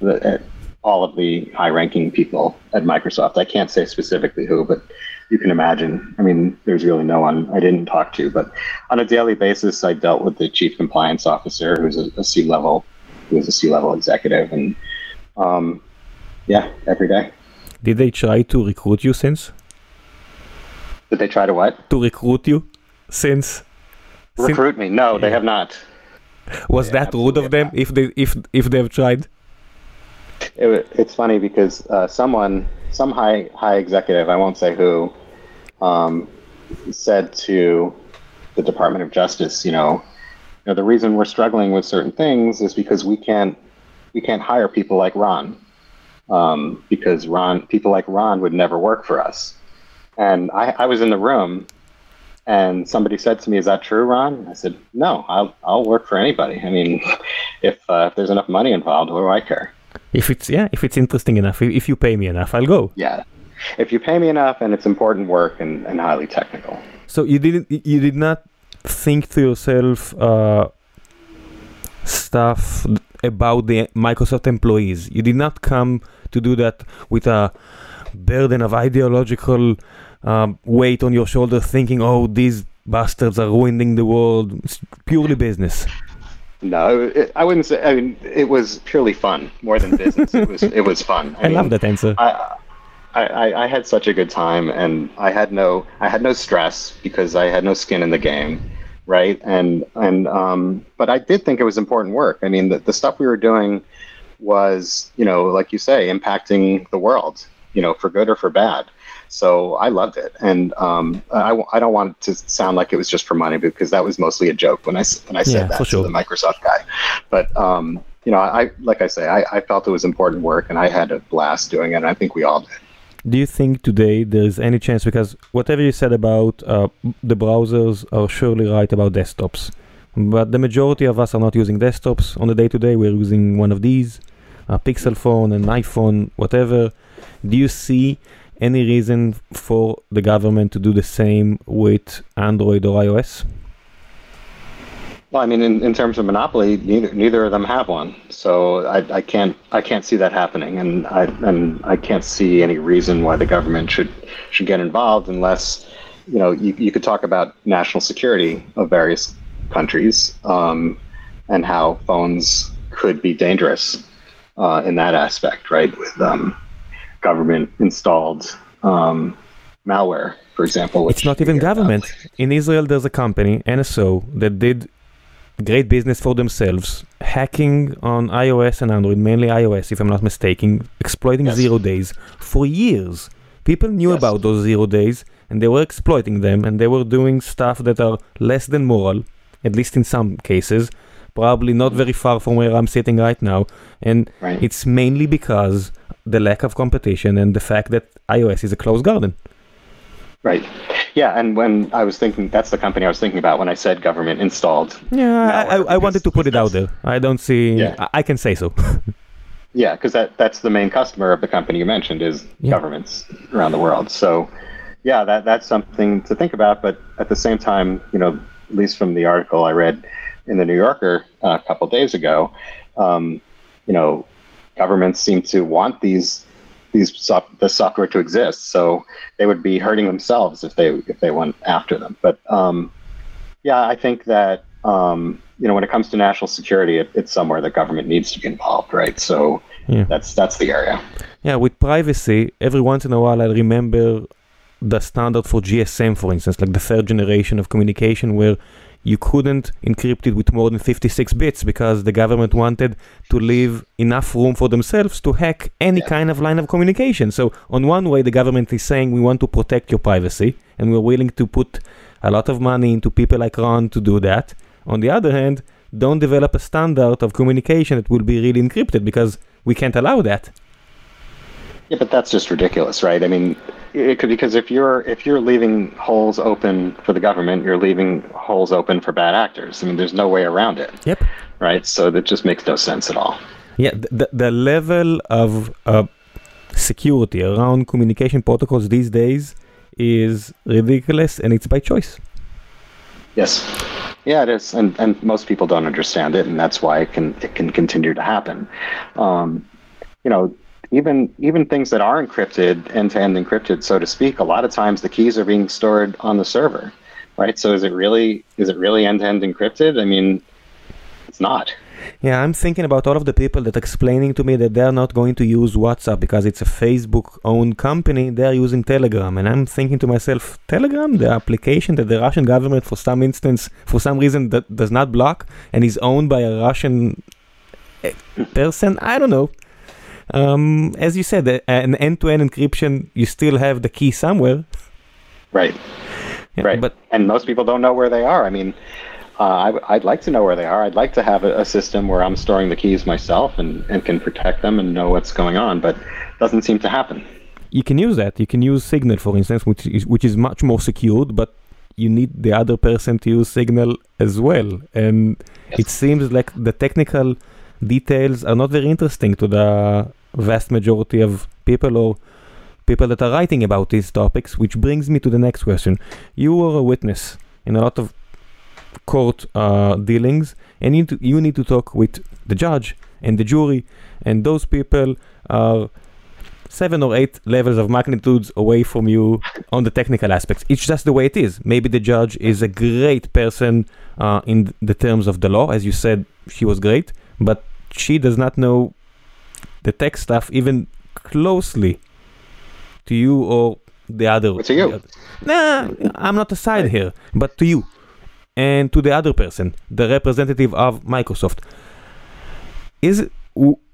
the, all of the high-ranking people at Microsoft. I can't say specifically who, but you can imagine. I mean, there's really no one I didn't talk to, but on a daily basis, I dealt with the chief compliance officer, who's a, a C-level, who was a C-level executive, and um, yeah, every day. Did they try to recruit you since? Did they try to what? To recruit you since? Recruit me? No, yeah. they have not. Was they that rude of them? Not. If they if if they've tried? It, it's funny because uh, someone, some high high executive, I won't say who, um, said to the Department of Justice, you know, you know, the reason we're struggling with certain things is because we can't we can't hire people like Ron, um, because Ron people like Ron would never work for us. And I, I was in the room, and somebody said to me, "Is that true, Ron?" I said, "No, I'll I'll work for anybody. I mean, if uh, if there's enough money involved, what do I care?" If it's yeah, if it's interesting enough, if you pay me enough, I'll go. Yeah, if you pay me enough and it's important work and, and highly technical. So you didn't you did not think to yourself uh, stuff about the Microsoft employees. You did not come to do that with a burden of ideological um, weight on your shoulder, thinking, "Oh, these bastards are ruining the world." It's purely business. No, it, I wouldn't say. I mean, it was purely fun more than business. it was it was fun. I, I mean, love that answer. I, I, I had such a good time, and I had no I had no stress because I had no skin in the game, right? And and um, but I did think it was important work. I mean, the, the stuff we were doing was, you know, like you say, impacting the world, you know, for good or for bad. So I loved it, and um, I, I don't want it to sound like it was just for money because that was mostly a joke when I when I said yeah, that sure. to the Microsoft guy. But um, you know, I like I say, I, I felt it was important work, and I had a blast doing it. and I think we all did. Do you think today there is any chance because whatever you said about uh, the browsers are surely right about desktops, but the majority of us are not using desktops on the day to day. We're using one of these, a Pixel phone, an iPhone, whatever. Do you see any reason for the government to do the same with Android or iOS? Well, I mean, in, in terms of monopoly, neither neither of them have one, so I, I can't I can't see that happening, and I and I can't see any reason why the government should should get involved unless you know you, you could talk about national security of various countries um, and how phones could be dangerous uh, in that aspect, right? With um, government installed um, malware, for example. It's not even government. In Israel, there's a company, NSO, that did great business for themselves, hacking on iOS and Android, mainly iOS, if I'm not mistaken, exploiting yes. zero days for years. People knew yes. about those zero days and they were exploiting them and they were doing stuff that are less than moral, at least in some cases, probably not very far from where I'm sitting right now. And right. it's mainly because the lack of competition and the fact that iOS is a closed garden. Right. Yeah, and when I was thinking, that's the company I was thinking about when I said government installed. Yeah, I, I, wanted to put it out there. I don't see. Yeah. I, I can say so. yeah, because that that's the main customer of the company you mentioned is yeah. governments around the world. So, yeah, that that's something to think about. But at the same time, you know, at least from the article I read in the New Yorker uh, a couple days ago, um, you know, governments seem to want these these soft, the software to exist. So they would be hurting themselves if they if they went after them. But um, yeah, I think that um, you know when it comes to national security, it, it's somewhere the government needs to be involved, right? So yeah. that's that's the area. Yeah, with privacy, every once in a while I remember the standard for GSM, for instance, like the third generation of communication, where you couldn't encrypt it with more than 56 bits because the government wanted to leave enough room for themselves to hack any yeah. kind of line of communication. So, on one way, the government is saying we want to protect your privacy and we're willing to put a lot of money into people like Ron to do that. On the other hand, don't develop a standard of communication that will be really encrypted because we can't allow that. Yeah, but that's just ridiculous, right? I mean, it could because if you're if you're leaving holes open for the government, you're leaving holes open for bad actors. I mean, there's no way around it. Yep. right? So that just makes no sense at all. Yeah, the, the level of uh, security around communication protocols these days is ridiculous and it's by choice. Yes. Yeah, it is, and and most people don't understand it, and that's why it can it can continue to happen. Um, you know, even even things that are encrypted, end to end encrypted, so to speak, a lot of times the keys are being stored on the server, right? So is it really is it really end to end encrypted? I mean, it's not. Yeah, I'm thinking about all of the people that explaining to me that they're not going to use WhatsApp because it's a Facebook owned company. They're using Telegram. And I'm thinking to myself, Telegram, the application that the Russian government, for some instance, for some reason, that does not block and is owned by a Russian eh, person? I don't know. Um, as you said, an end to end encryption, you still have the key somewhere. Right. Yeah, right. But, and most people don't know where they are. I mean, uh, I, would like to know where they are. I'd like to have a, a, system where I'm storing the keys myself and, and can protect them and know what's going on, but it doesn't seem to happen. You can use that. You can use Signal, for instance, which is, which is much more secured, but you need the other person to use Signal as well. And yes. it seems like the technical details are not very interesting to the vast majority of people or people that are writing about these topics, which brings me to the next question. You were a witness in a lot of court uh, dealings, and you you need to talk with the judge and the jury, and those people are seven or eight levels of magnitudes away from you on the technical aspects. It's just the way it is. Maybe the judge is a great person uh, in the terms of the law, as you said, she was great, but she does not know the tech stuff even closely to you or the other. To you? Nah, I'm not a side here, but to you and to the other person, the representative of Microsoft. Is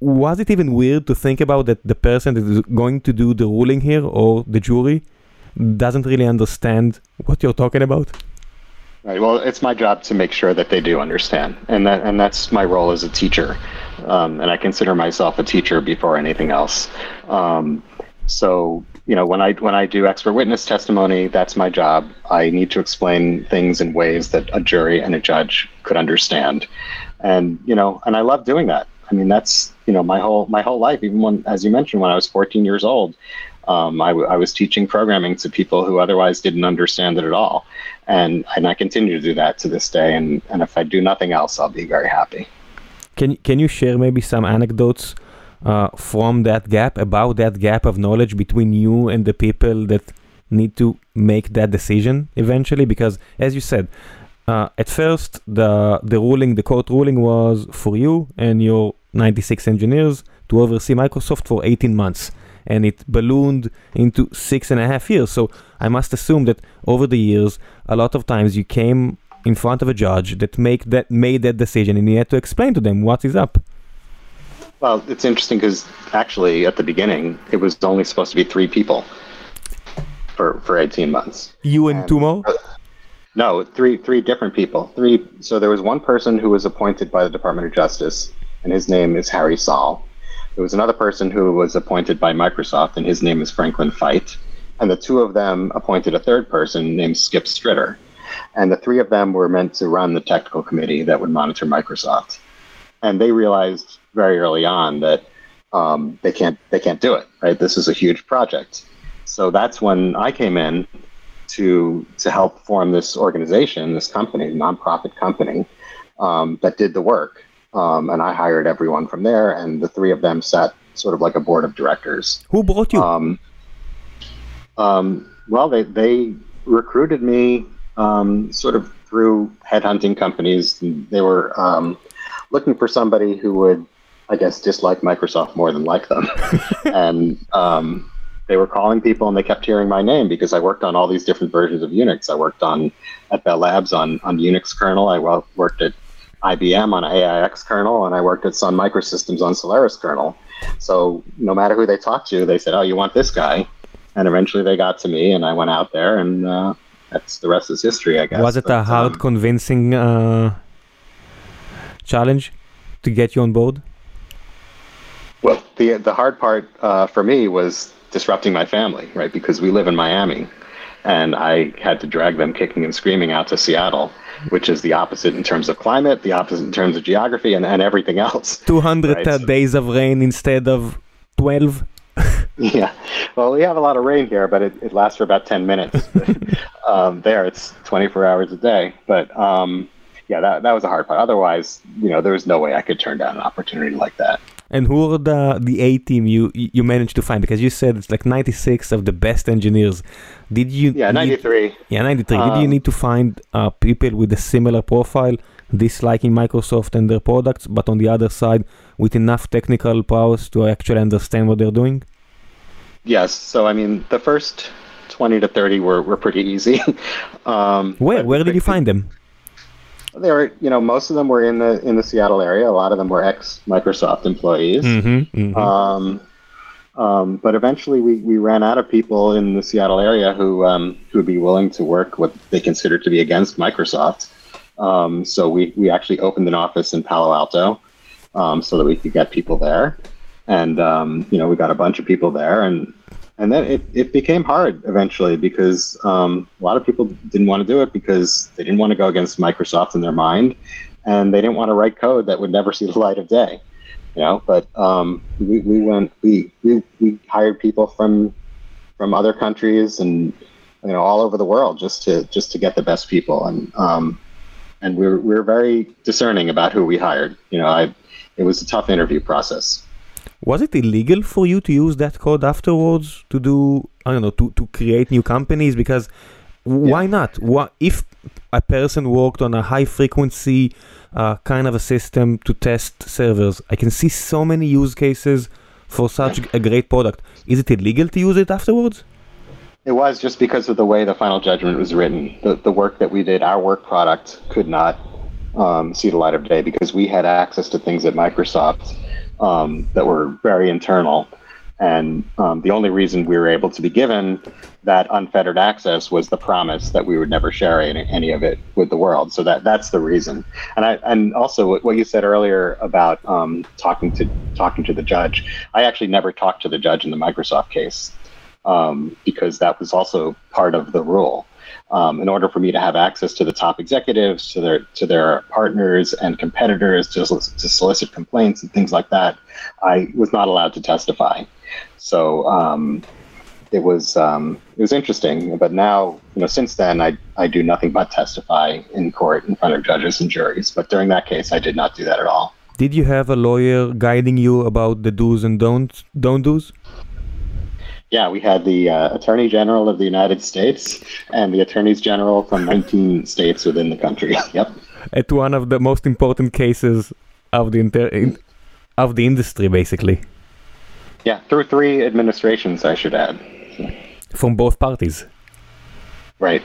was it even weird to think about that the person that is going to do the ruling here or the jury doesn't really understand what you're talking about? Right. Well, it's my job to make sure that they do understand, and that and that's my role as a teacher, um, and I consider myself a teacher before anything else. Um, so you know when i when i do expert witness testimony that's my job. I need to explain things in ways that a jury and a judge could understand. And you know and i love doing that. I mean that's you know my whole my whole life even when as you mentioned when i was 14 years old um, I, w- I was teaching programming to people who otherwise didn't understand it at all. And and i continue to do that to this day. And and if i do nothing else i'll be very happy can can you share maybe some anecdotes uh, from that gap, about that gap of knowledge between you and the people that need to make that decision eventually? Because, as you said, uh, at first the the ruling, the court ruling was for you and your 96 engineers to oversee Microsoft for 18 months, and it ballooned into six and a half years. So I must assume that over the years, a lot of times you came in front of a judge that make that made that decision, and he had to explain to them what is up. Well, it's interesting because actually, at the beginning, it was only supposed to be three people for for eighteen months. You and, and two more? Uh, no, three three different people. Three. So there was one person who was appointed by the Department of Justice, and his name is Harry Saal. There was another person who was appointed by Microsoft, and his name is Franklin Fite. And the two of them appointed a third person named Skip Stritter. And the three of them were meant to run the technical committee that would monitor Microsoft. And they realized very early on that um, they can't they can't do it. Right, this is a huge project. So that's when I came in to to help form this organization, this company, nonprofit company um, that did the work. Um, and I hired everyone from there, and the three of them sat sort of like a board of directors. Who brought you? Um, um, well, they they recruited me um, sort of through headhunting companies. They were um, looking for somebody who would I guess, dislike Microsoft more than like them. and um, they were calling people and they kept hearing my name because I worked on all these different versions of Unix. I worked on at Bell Labs on, on Unix kernel. I worked at IBM on AIX kernel, and I worked at Sun Microsystems on Solaris kernel. So no matter who they talked to, they said, "Oh, you want this guy?" And eventually they got to me, and I went out there, and uh, that's the rest is history, I guess. Was it but, a hard, um, convincing uh, challenge to get you on board? Well, the the hard part uh, for me was disrupting my family, right? Because we live in Miami, and I had to drag them kicking and screaming out to Seattle, which is the opposite in terms of climate, the opposite in terms of geography, and, and everything else. 200 right? Days of rain instead of 12. yeah, well, we have a lot of rain here, but it, it lasts for about 10 minutes. um, there, it's 24 hours a day. But um, yeah, that, that was a hard part. Otherwise, you know, there was no way I could turn down an opportunity like that. And who are the the A team you you managed to find? Because you said it's like 96 of the best engineers. Did you? Yeah, 93. Need, yeah, 93. Um, Did you um, need to find uh, people with a similar profile, disliking Microsoft and their products, but on the other side with enough technical prowess to actually understand what they're doing? Yes. So I mean, the first 20 to 30 were were pretty easy. um, where where did you find them? They were, you know, most of them were in the in the Seattle area. A lot of them were ex Microsoft employees. Mm-hmm, mm-hmm. Um, um, but eventually, we, we ran out of people in the Seattle area who um, who would be willing to work what they considered to be against Microsoft. Um, so we we actually opened an office in Palo Alto um, so that we could get people there, and um, you know we got a bunch of people there, and and then it, it became hard eventually because um, a lot of people didn't want to do it because they didn't want to go against Microsoft in their mind, and they didn't want to write code that would never see the light of day. You know, but um, we, we went we, we we hired people from from other countries and you know all over the world just to just to get the best people and um, and we we're we we're very discerning about who we hired. You know, I it was a tough interview process was it illegal for you to use that code afterwards to do I don't know to, to create new companies? Because why yeah. not? What if a person worked on a high frequency uh, kind of a system to test servers I can see so many use cases for such a great product. Is it illegal to use it afterwards? It was just because of the way the final judgment was written. The, the work that we did our work product could not um, see the light of day because we had access to things at Microsoft um, that were very internal. And um, the only reason we were able to be given that unfettered access was the promise that we would never share any, any of it with the world. So that that's the reason. And I and also what you said earlier about um, talking to talking to the judge, I actually never talked to the judge in the Microsoft case um, because that was also part of the rule um, in order for me to have access to the top executives, to their to their partners and competitors, to, to solicit complaints and things like that, I was not allowed to testify. So um, it was um, it was interesting. But now, you know, since then, I I do nothing but testify in court in front of judges and juries. But during that case, I did not do that at all. Did you have a lawyer guiding you about the do's and don'ts don't do's? Yeah, we had the uh, Attorney General of the United States and the Attorneys General from 19 states within the country. yep. At one of the most important cases of the inter- of the industry, basically. Yeah, through three administrations, I should add. From both parties. Right.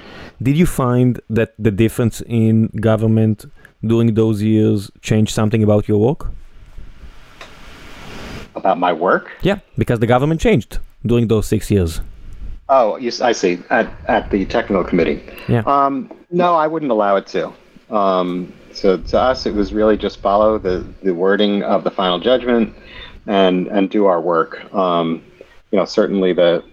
Did you find that the difference in government during those years changed something about your work? About my work? Yeah, because the government changed during those six years? Oh, yes, I see. At at the technical committee. Yeah. Um, no, I wouldn't allow it to. Um, so to us, it was really just follow the, the wording of the final judgment and and do our work. Um, you know, certainly the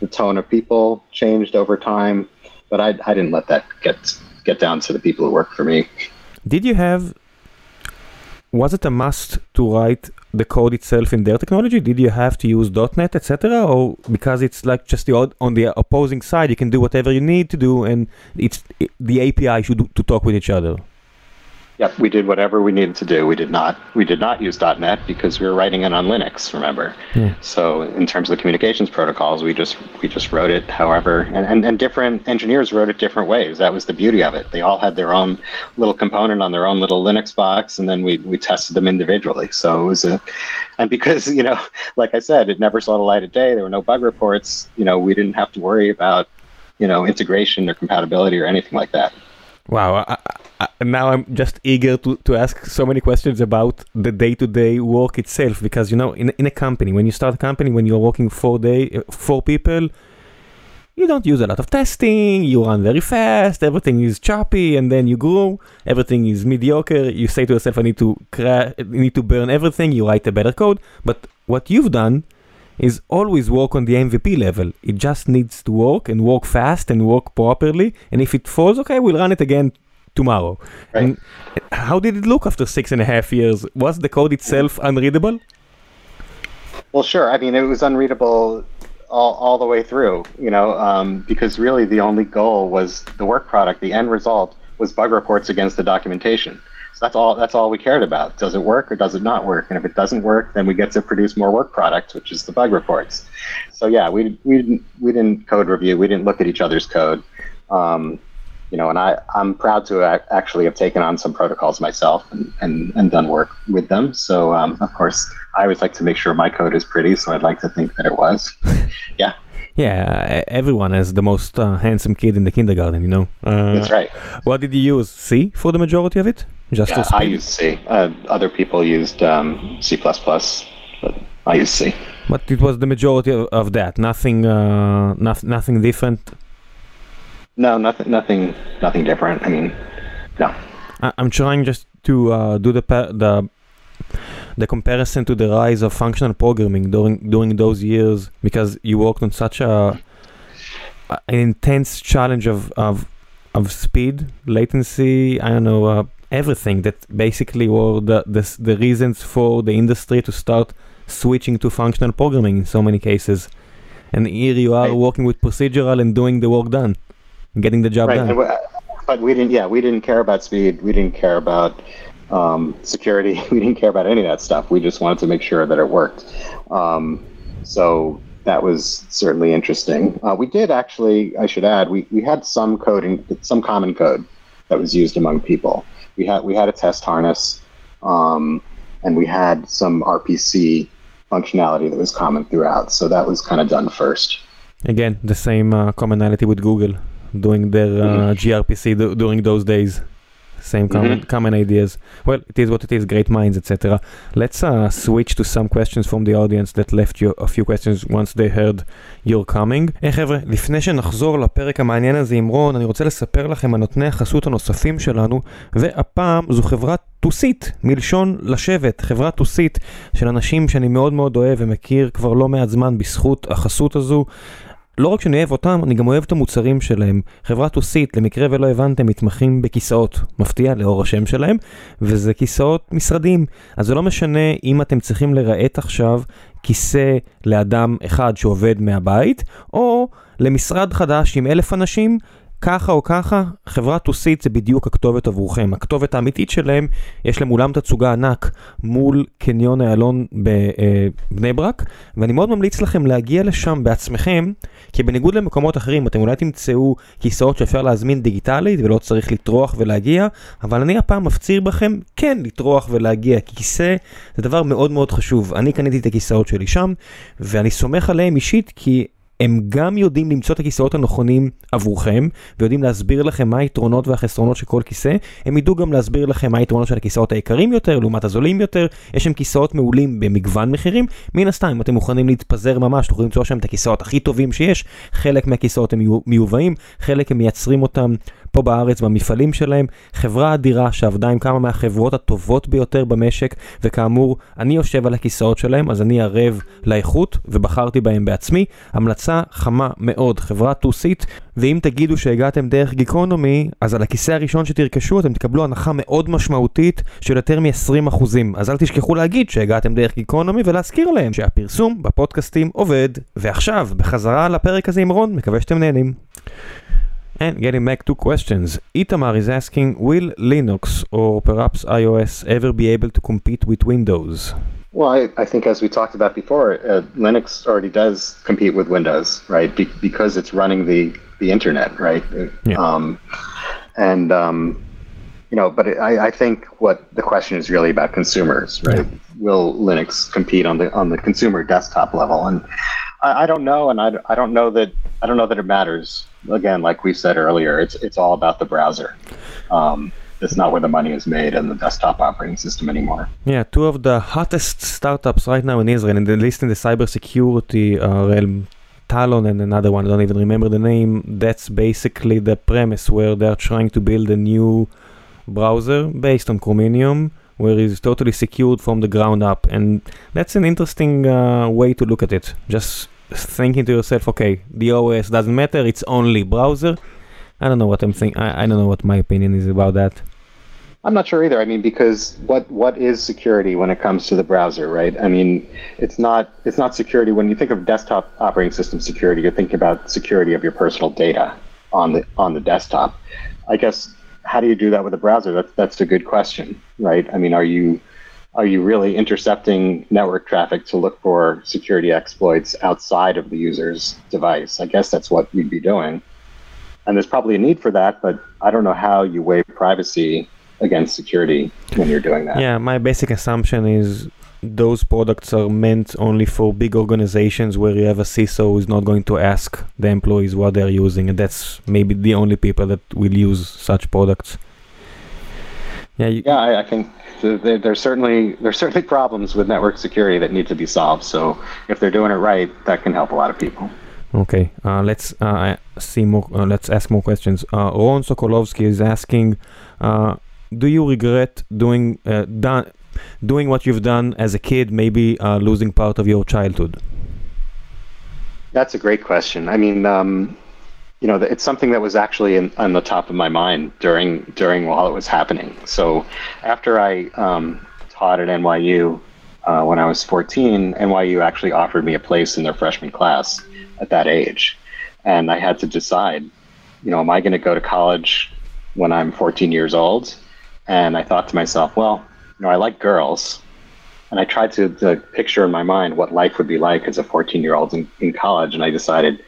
the tone of people changed over time, but I I didn't let that get get down to the people who work for me. Did you have was it a must to write the code itself in their technology? Did you have to use .NET, etc., or because it's like just the on the opposing side, you can do whatever you need to do, and it's it, the API should to talk with each other? Yep, we did whatever we needed to do. We did not we did not use .NET because we were writing it on Linux. Remember, yeah. so in terms of the communications protocols, we just we just wrote it. However, and, and and different engineers wrote it different ways. That was the beauty of it. They all had their own little component on their own little Linux box, and then we we tested them individually. So it was a, and because you know, like I said, it never saw the light of day. There were no bug reports. You know, we didn't have to worry about you know integration or compatibility or anything like that. Wow. I, I, now I'm just eager to, to ask so many questions about the day to day work itself because, you know, in, in a company, when you start a company, when you're working four day, four people, you don't use a lot of testing, you run very fast, everything is choppy, and then you grow, everything is mediocre. You say to yourself, I need to cra- need to burn everything, you write a better code. But what you've done is always work on the MVP level. It just needs to work and work fast and work properly. And if it falls, okay, we'll run it again tomorrow. Right. And how did it look after six and a half years? Was the code itself unreadable? Well, sure. I mean, it was unreadable all, all the way through, you know, um, because really the only goal was the work product. The end result was bug reports against the documentation. So that's all. That's all we cared about. Does it work or does it not work? And if it doesn't work, then we get to produce more work product, which is the bug reports. So yeah, we we didn't we didn't code review. We didn't look at each other's code. Um, you know, and I, I'm proud to actually have taken on some protocols myself and, and, and done work with them. So, um, of course, I always like to make sure my code is pretty, so I'd like to think that it was. yeah, Yeah, everyone has the most uh, handsome kid in the kindergarten, you know. Uh, that's right. What did you use? C for the majority of it? Just Yeah, I speed? use C. Uh, other people used um, C++, but I used C. But it was the majority of, of that. Nothing, uh, noth- nothing different. No, nothing, nothing, nothing different. I mean, no. I- I'm trying just to uh, do the pa- the the comparison to the rise of functional programming during during those years because you worked on such a a- an intense challenge of of of speed, latency. I don't know uh, everything that basically were the, the the reasons for the industry to start switching to functional programming in so many cases. And here you are working with procedural and doing the work done, getting the job Right. done. But we didn't. Yeah, we didn't care about speed. We didn't care about um, security. We didn't care about any of that stuff. We just wanted to make sure that it worked. Um, so that was certainly interesting. Uh, we did actually. I should add, we, we had some coding, some common code that was used among people. We had we had a test harness, um, and we had some RPC functionality that was common throughout. So that was kind of done first. Again, the same uh, commonality with Google doing their uh, Mhm. gRPC d- during those days. Same common, Mhm. common ideas. Well, it is what it is, great minds, etc. Let's uh, switch to some questions from the audience that left you a few questions once they heard you're coming. היי חבר'ה, לפני שנחזור לפרק המעניין הזה עם רון, אני רוצה לספר לכם על נותני החסות הנוספים שלנו, והפעם זו חברת טוסית, מלשון לשבת, חברת טוסית של אנשים שאני מאוד מאוד אוהב ומכיר כבר לא מעט זמן בזכות החסות הזו. לא רק שאני אוהב אותם, אני גם אוהב את המוצרים שלהם. חברת טוסית, למקרה ולא הבנתם, מתמחים בכיסאות. מפתיע לאור השם שלהם, וזה כיסאות משרדיים. אז זה לא משנה אם אתם צריכים לרהט עכשיו כיסא לאדם אחד שעובד מהבית, או למשרד חדש עם אלף אנשים. ככה או ככה, חברת טוסית זה בדיוק הכתובת עבורכם. הכתובת האמיתית שלהם, יש להם אולם תצוגה ענק מול קניון איילון בבני ברק, ואני מאוד ממליץ לכם להגיע לשם בעצמכם, כי בניגוד למקומות אחרים, אתם אולי תמצאו כיסאות שאפשר להזמין דיגיטלית ולא צריך לטרוח ולהגיע, אבל אני הפעם מפציר בכם כן לטרוח ולהגיע, כי כיסא זה דבר מאוד מאוד חשוב. אני קניתי את הכיסאות שלי שם, ואני סומך עליהם אישית, כי הם גם יודעים למצוא את הכיסאות הנכונים עבורכם, ויודעים להסביר לכם מה היתרונות והחסרונות של כל כיסא. הם ידעו גם להסביר לכם מה היתרונות של הכיסאות היקרים יותר לעומת הזולים יותר. יש שם כיסאות מעולים במגוון מחירים. מן הסתם, אם אתם מוכנים להתפזר ממש, תוכלו למצוא שם את הכיסאות הכי טובים שיש. חלק מהכיסאות הם מיו- מיובאים, חלק הם מייצרים אותם פה בארץ במפעלים שלהם. חברה אדירה שעבדה עם כמה מהחברות הטובות ביותר במשק, וכאמור, אני יושב על הכיסאות שלהם, אז אני ערב לאיכות, ובחרתי בהם בעצמי. המלצה חמה מאוד, חברה טוסית, ואם תגידו שהגעתם דרך גיקונומי, אז על הכיסא הראשון שתרכשו אתם תקבלו הנחה מאוד משמעותית של יותר מ-20%. אז אל תשכחו להגיד שהגעתם דרך גיקונומי ולהזכיר להם שהפרסום בפודקאסטים עובד. ועכשיו, בחזרה לפרק הזה עם רון, מקווה שאתם נהנים. And getting back to questions, Itamar is asking, will Linux or perhaps iOS ever be able to compete with Windows? Well, I, I think as we talked about before, uh, Linux already does compete with Windows, right? Be- because it's running the, the internet, right? Yeah. Um, and um, you know, but I, I think what the question is really about consumers, right? Will Linux compete on the on the consumer desktop level? And I, I don't know, and I, I don't know that I don't know that it matters. Again, like we said earlier, it's it's all about the browser. Um, it's not where the money is made in the desktop operating system anymore. Yeah, two of the hottest startups right now in Israel, and at least in the cybersecurity uh, realm, Talon and another one, I don't even remember the name. That's basically the premise where they're trying to build a new browser based on Chromium where it's totally secured from the ground up. And that's an interesting uh, way to look at it. Just thinking to yourself, okay, the OS doesn't matter, it's only browser. I don't know what I'm thinking. I don't know what my opinion is about that. I'm not sure either. I mean, because what what is security when it comes to the browser, right? I mean, it's not it's not security when you think of desktop operating system security. You're thinking about security of your personal data on the on the desktop. I guess how do you do that with a browser? That's that's a good question, right? I mean, are you are you really intercepting network traffic to look for security exploits outside of the user's device? I guess that's what we'd be doing. And there's probably a need for that, but I don't know how you weigh privacy against security when you're doing that. Yeah, my basic assumption is those products are meant only for big organizations where you have a CISO who's not going to ask the employees what they're using, and that's maybe the only people that will use such products. Yeah, you, yeah, I, I think there's certainly there's certainly problems with network security that need to be solved. So if they're doing it right, that can help a lot of people. Okay, uh, let's uh, see more. Uh, let's ask more questions. Uh, Ron Sokolovsky is asking, uh, do you regret doing uh, done, doing what you've done as a kid, maybe uh, losing part of your childhood? That's a great question. I mean, um, you know, it's something that was actually in, on the top of my mind during during while it was happening. So after I um, taught at NYU uh, when I was 14, NYU actually offered me a place in their freshman class at that age, and I had to decide, you know, am I going to go to college when I'm 14 years old and I thought to myself, well, you know, I like girls. And I tried to, to picture in my mind what life would be like as a 14 year old in, in college. And I decided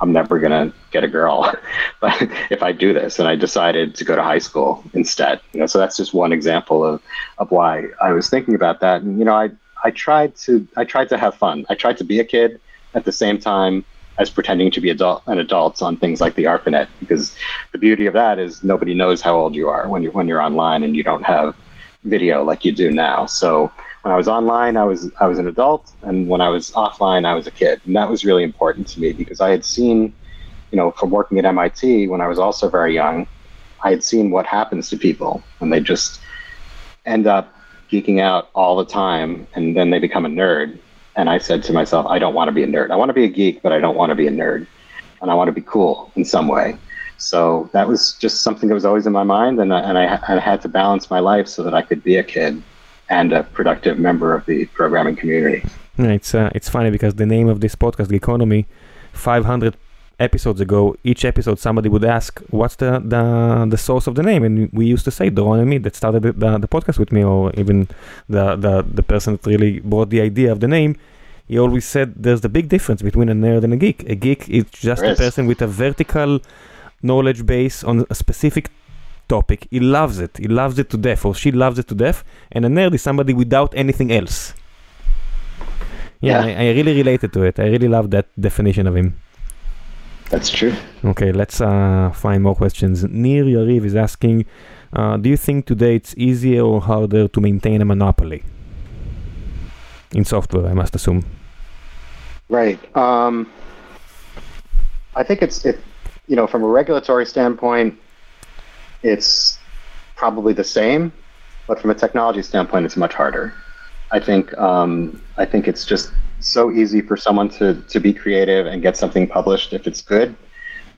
I'm never to get a girl but if I do this. And I decided to go to high school instead. You know, so that's just one example of, of why I was thinking about that. And, you know, I, I tried to, I tried to have fun. I tried to be a kid at the same time as pretending to be adult an adult on things like the ARPANET, because the beauty of that is nobody knows how old you are when you when you're online and you don't have video like you do now. So when I was online, I was I was an adult, and when I was offline, I was a kid, and that was really important to me because I had seen, you know, from working at MIT when I was also very young, I had seen what happens to people when they just end up geeking out all the time, and then they become a nerd and I said to myself, I don't want to be a nerd. I want to be a geek, but I don't want to be a nerd. And I want to be cool in some way. So that was just something that was always in my mind. And, I, and I, I had to balance my life so that I could be a kid and a productive member of the programming community. It's, uh, it's funny because the name of this podcast, Geekonomy, 500 episodes ago, each episode somebody would ask, "What's the the, the source of the name?" And we used to say, "Doron and me that started the, the, the, podcast with me, or even the, the the person that really brought the idea of the name." He always said, "There's the big difference between a nerd and a geek. A geek is just a person with a vertical knowledge base on a specific." Topic he loves it he loves it to death or she loves it to death and a nerd is somebody without anything else yeah, yeah. I, I really related to it i really love that definition of him that's true. Okay, let's uh, find more questions. Nir Yariv is asking, uh, do you think today it's easier or harder to maintain a monopoly? In software, I must assume. Right. Um, I think it's, it, you know, from a regulatory standpoint, it's probably the same, but from a technology standpoint, it's much harder. I think um, I think it's just so easy for someone to, to be creative and get something published if it's good.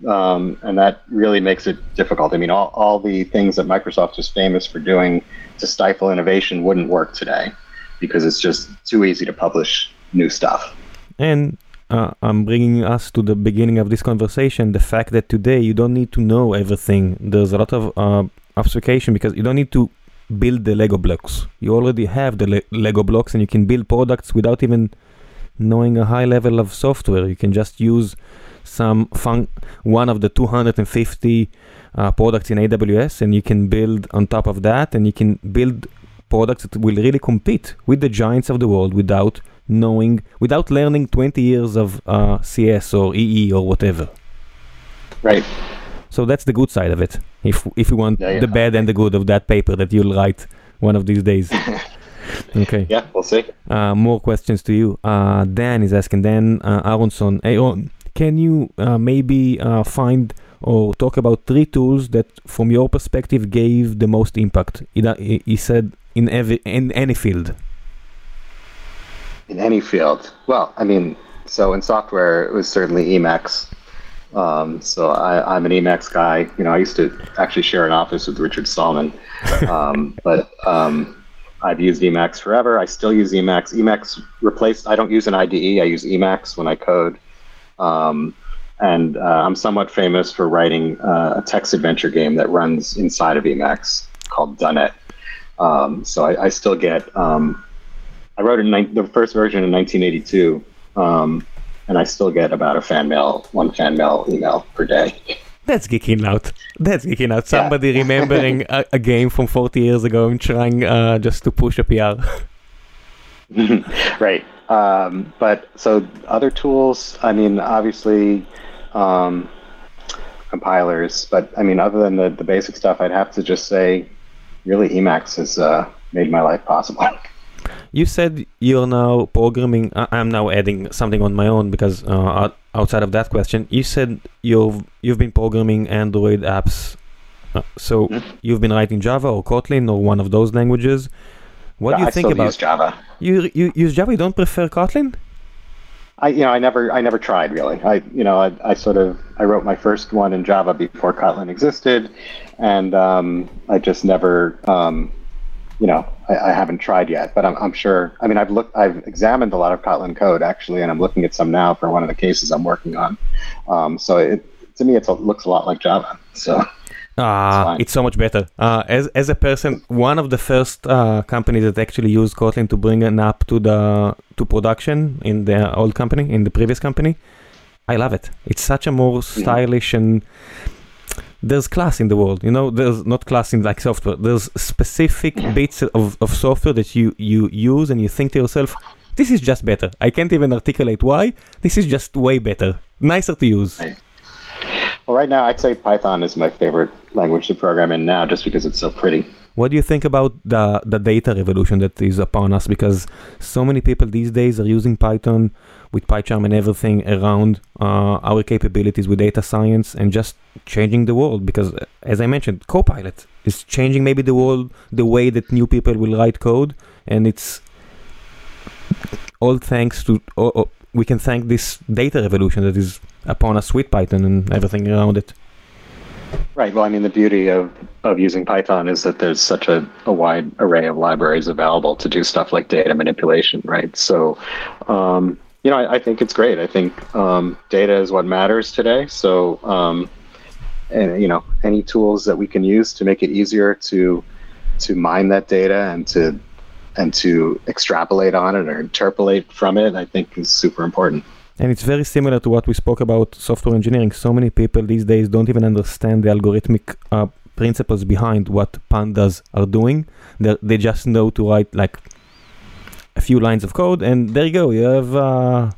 Um, and that really makes it difficult. I mean, all, all the things that Microsoft is famous for doing to stifle innovation wouldn't work today because it's just too easy to publish new stuff. And uh, I'm bringing us to the beginning of this conversation the fact that today you don't need to know everything. There's a lot of uh, obfuscation because you don't need to build the Lego blocks. You already have the Le- Lego blocks and you can build products without even knowing a high level of software. You can just use some fun- one of the 250 uh, products in AWS, and you can build on top of that, and you can build products that will really compete with the giants of the world without knowing, without learning 20 years of uh, CS or EE or whatever. Right. So that's the good side of it. If if you want yeah, yeah. the bad and the good of that paper that you'll write one of these days. Okay. Yeah, we'll see. Uh, more questions to you. Uh, Dan is asking Dan uh, Aronson. Hey, oh, can you uh, maybe uh, find or talk about three tools that, from your perspective, gave the most impact? He, he said in every in any field? In any field. Well, I mean, so in software, it was certainly Emacs. Um, so I, am an Emacs guy. You know, I used to actually share an office with Richard Stallman, um, but um, I've used Emacs forever. I still use Emacs. Emacs replaced. I don't use an IDE. I use Emacs when I code. Um, and uh, I'm somewhat famous for writing uh, a text adventure game that runs inside of Emacs called Dunnet. Um, so I, I, still get. I wrote ni- the first version in 1982, um, and I still get about a fan mail, one fan mail email per day. That's geeking out. That's geeking out. Somebody yeah. remembering a, a, game from 40 years ago and trying uh, just to push a PR. right. Um, but so other tools, I mean, obviously um, compilers. But I mean, other than the, the basic stuff, I'd have to just say, really, Emacs has uh, made my life possible. You said you're now programming. I'm now adding something on my own because uh, outside of that question, you said you've you've been programming Android apps. Uh, so mm-hmm. you've been writing Java or Kotlin or one of those languages. What do you I think about Java? You you use Java. You don't prefer Kotlin? I you know I never I never tried really. I you know I, I sort of I wrote my first one in Java before Kotlin existed, and um, I just never um, you know I, I, haven't tried yet. But I'm, I'm sure. I mean I've looked I've examined a lot of Kotlin code actually, and I'm looking at some now for one of the cases I'm working on. Um, so it to me it looks a lot like Java. So. Uh, it's so much better. Uh, as as a person, one of the first uh, companies that actually used Kotlin to bring an app to the to production in the old company, in the previous company, I love it. It's such a more mm-hmm. stylish and there's class in the world. You know, there's not class in like software. There's specific bits of, of software that you you use and you think to yourself, this is just better. I can't even articulate why. This is just way better, nicer to use. Well, right now, I'd say Python is my favorite language to program in now, just because it's so pretty. What do you think about the the data revolution that is upon us? Because so many people these days are using Python with PyCharm and everything around uh, our capabilities with data science and just changing the world. Because as I mentioned, Copilot is changing maybe the world, the way that new people will write code, and it's all thanks to. We can thank this data revolution that is upon us with Python and everything around it. Right. Well, I mean, the beauty of, of using Python is that there's such a, a wide array of libraries available to do stuff like data manipulation, right? So, um, you know, I, I, think it's great. I think um, data is what matters today. So, um, and, you know, any tools that we can use to make it easier to to mine that data and to and to extrapolate on it or interpolate from it, I think is super important. And it's very similar to what we spoke about software engineering. So many people these days don't even understand the algorithmic uh, principles behind what pandas are doing. They're, they just know to write like a few lines of code, and there you go. You have uh,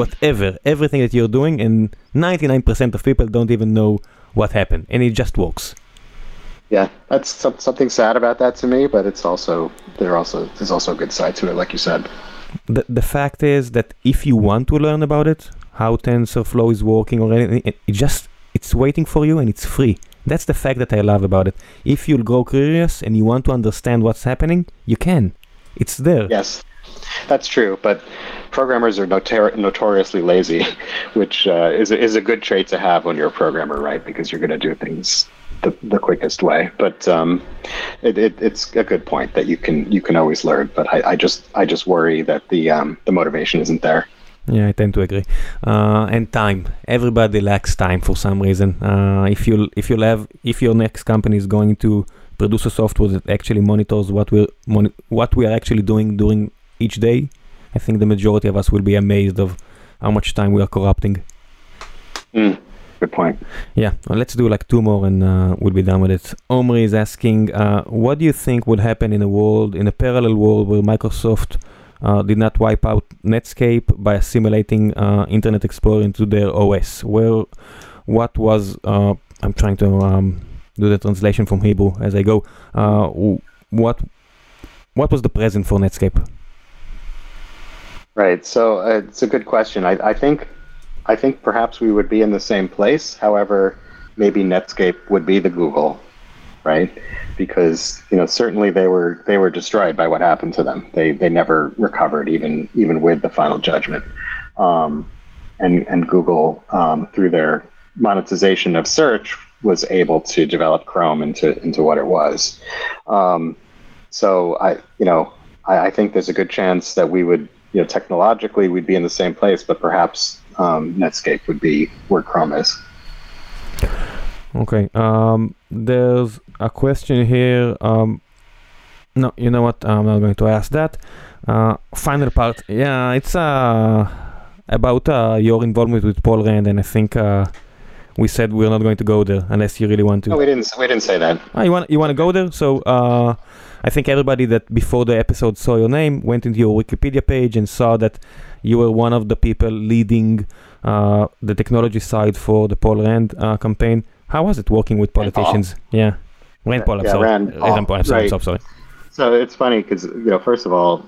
whatever, everything that you're doing, and 99% of people don't even know what happened, and it just works. Yeah, that's something sad about that to me, but it's also there also there's also a good side to it, like you said the, the fact is that if you want to learn about it, how TensorFlow is working or anything, it, it just it's waiting for you and it's free. That's the fact that I love about it. If you'll grow curious and you want to understand what's happening, you can. It's there. Yes, that's true. But programmers are notor- notoriously lazy, which uh, is, is a good trait to have when you're a programmer, right? Because you're going to do things the, the quickest way. But um, it, it, it's a good point that you can you can always learn. But I, I just I just worry that the um, the motivation isn't there. Yeah, I tend to agree. Uh, and time. Everybody lacks time for some reason. Uh, if you if you have if your next company is going to produce a software that actually monitors what we moni- what we are actually doing during each day, I think the majority of us will be amazed of how much time we are corrupting. Mm. Good point. Yeah, well, let's do like two more and uh, we'll be done with it. Omri is asking, uh, what do you think would happen in a world, in a parallel world where Microsoft uh, did not wipe out Netscape by assimilating uh, Internet Explorer into their OS? Where, what was, uh, I'm trying to um, do the translation from Hebrew as I go. Uh, what, what was the present for Netscape? Right. So it's a good question. I, I think I think perhaps we would be in the same place. However, maybe Netscape would be the Google, right? Because you know certainly they were they were destroyed by what happened to them. They they never recovered even even with the final judgment. Um, and and Google um, through their monetization of search was able to develop Chrome into into what it was. Um, so I you know I, I, think there's a good chance that we would you know technologically we'd be in the same place, but perhaps um, Netscape would be where Chrome is. Okay. Um, there's a question here. Um, no, you know what? I'm not going to ask that. Uh, final part. Yeah, it's uh, about uh, your involvement with Paul Rand, and I think uh, we said we're not going to go there unless you really want to. No, we didn't. We didn't say that. Oh, you want you want to go there? So uh, I think everybody that before the episode saw your name went into your Wikipedia page and saw that you were one of the people leading uh, the technology side for the Paul Rand uh, campaign. How was it working with politicians? Yeah, Rand Paul. I'm yeah, sorry. Rand Paul. Rand Paul. I'm sorry. Right. sorry. So it's funny because you know, first of all,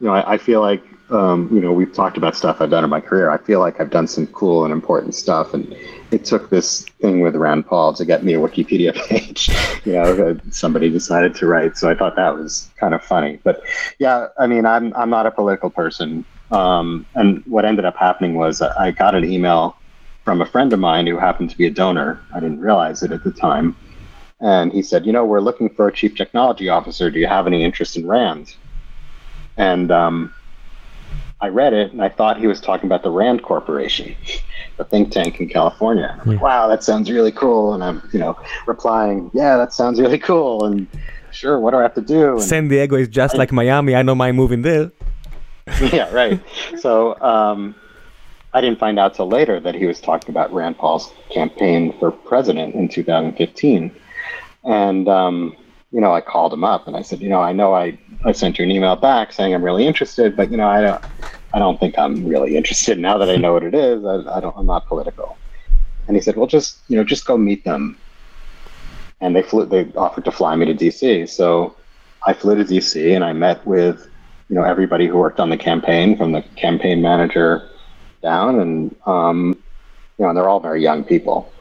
you know, I, I feel like um, you know we've talked about stuff I've done in my career. I feel like I've done some cool and important stuff, and it took this thing with Rand Paul to get me a Wikipedia page. you know, somebody decided to write, so I thought that was kind of funny. But yeah, I mean, I'm I'm not a political person, um, and what ended up happening was I got an email from a friend of mine who happened to be a donor. I didn't realize it at the time. And he said, You know, we're looking for a chief technology officer. Do you have any interest in RAND? And um, I read it and I thought he was talking about the RAND Corporation, the think tank in California. Hmm. Wow, that sounds really cool. And I'm, you know, replying, Yeah, that sounds really cool. And sure, what do I have to do? And San Diego is just I, like Miami. I know my moving there. yeah, right. So, um, I didn't find out till later that he was talking about Rand Paul's campaign for president in 2015. And, um, you know, I called him up and I said, you know, I know I, I sent you an email back saying I'm really interested, but, you know, I don't, I don't think I'm really interested now that I know what it is. I, I don't, I'm not political. And he said, well, just, you know, just go meet them. And they flew, they offered to fly me to DC. So I flew to DC and I met with, you know, everybody who worked on the campaign from the campaign manager down, and um, you know, and they're all very young people,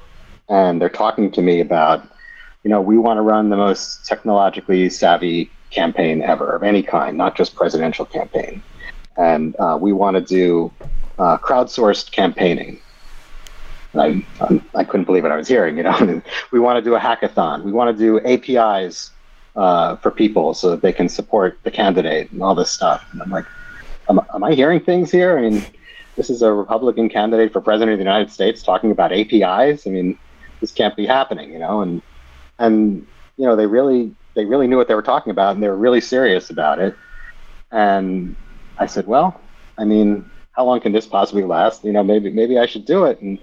and they're talking to me about, you know, we want to run the most technologically savvy campaign ever of any kind, not just presidential campaign, and uh, we want to do uh, crowdsourced campaigning. I, I couldn't believe what I was hearing. You know, we want to do a hackathon. We want to do APIs uh, for people so that they can support the candidate and all this stuff. And I'm like, am, am I hearing things here? I mean, this is a Republican candidate for president of the United States talking about APIs. I mean, this can't be happening, you know, and and you know they really they really knew what they were talking about and they were really serious about it. And I said, well, I mean, how long can this possibly last? You know, maybe maybe I should do it. And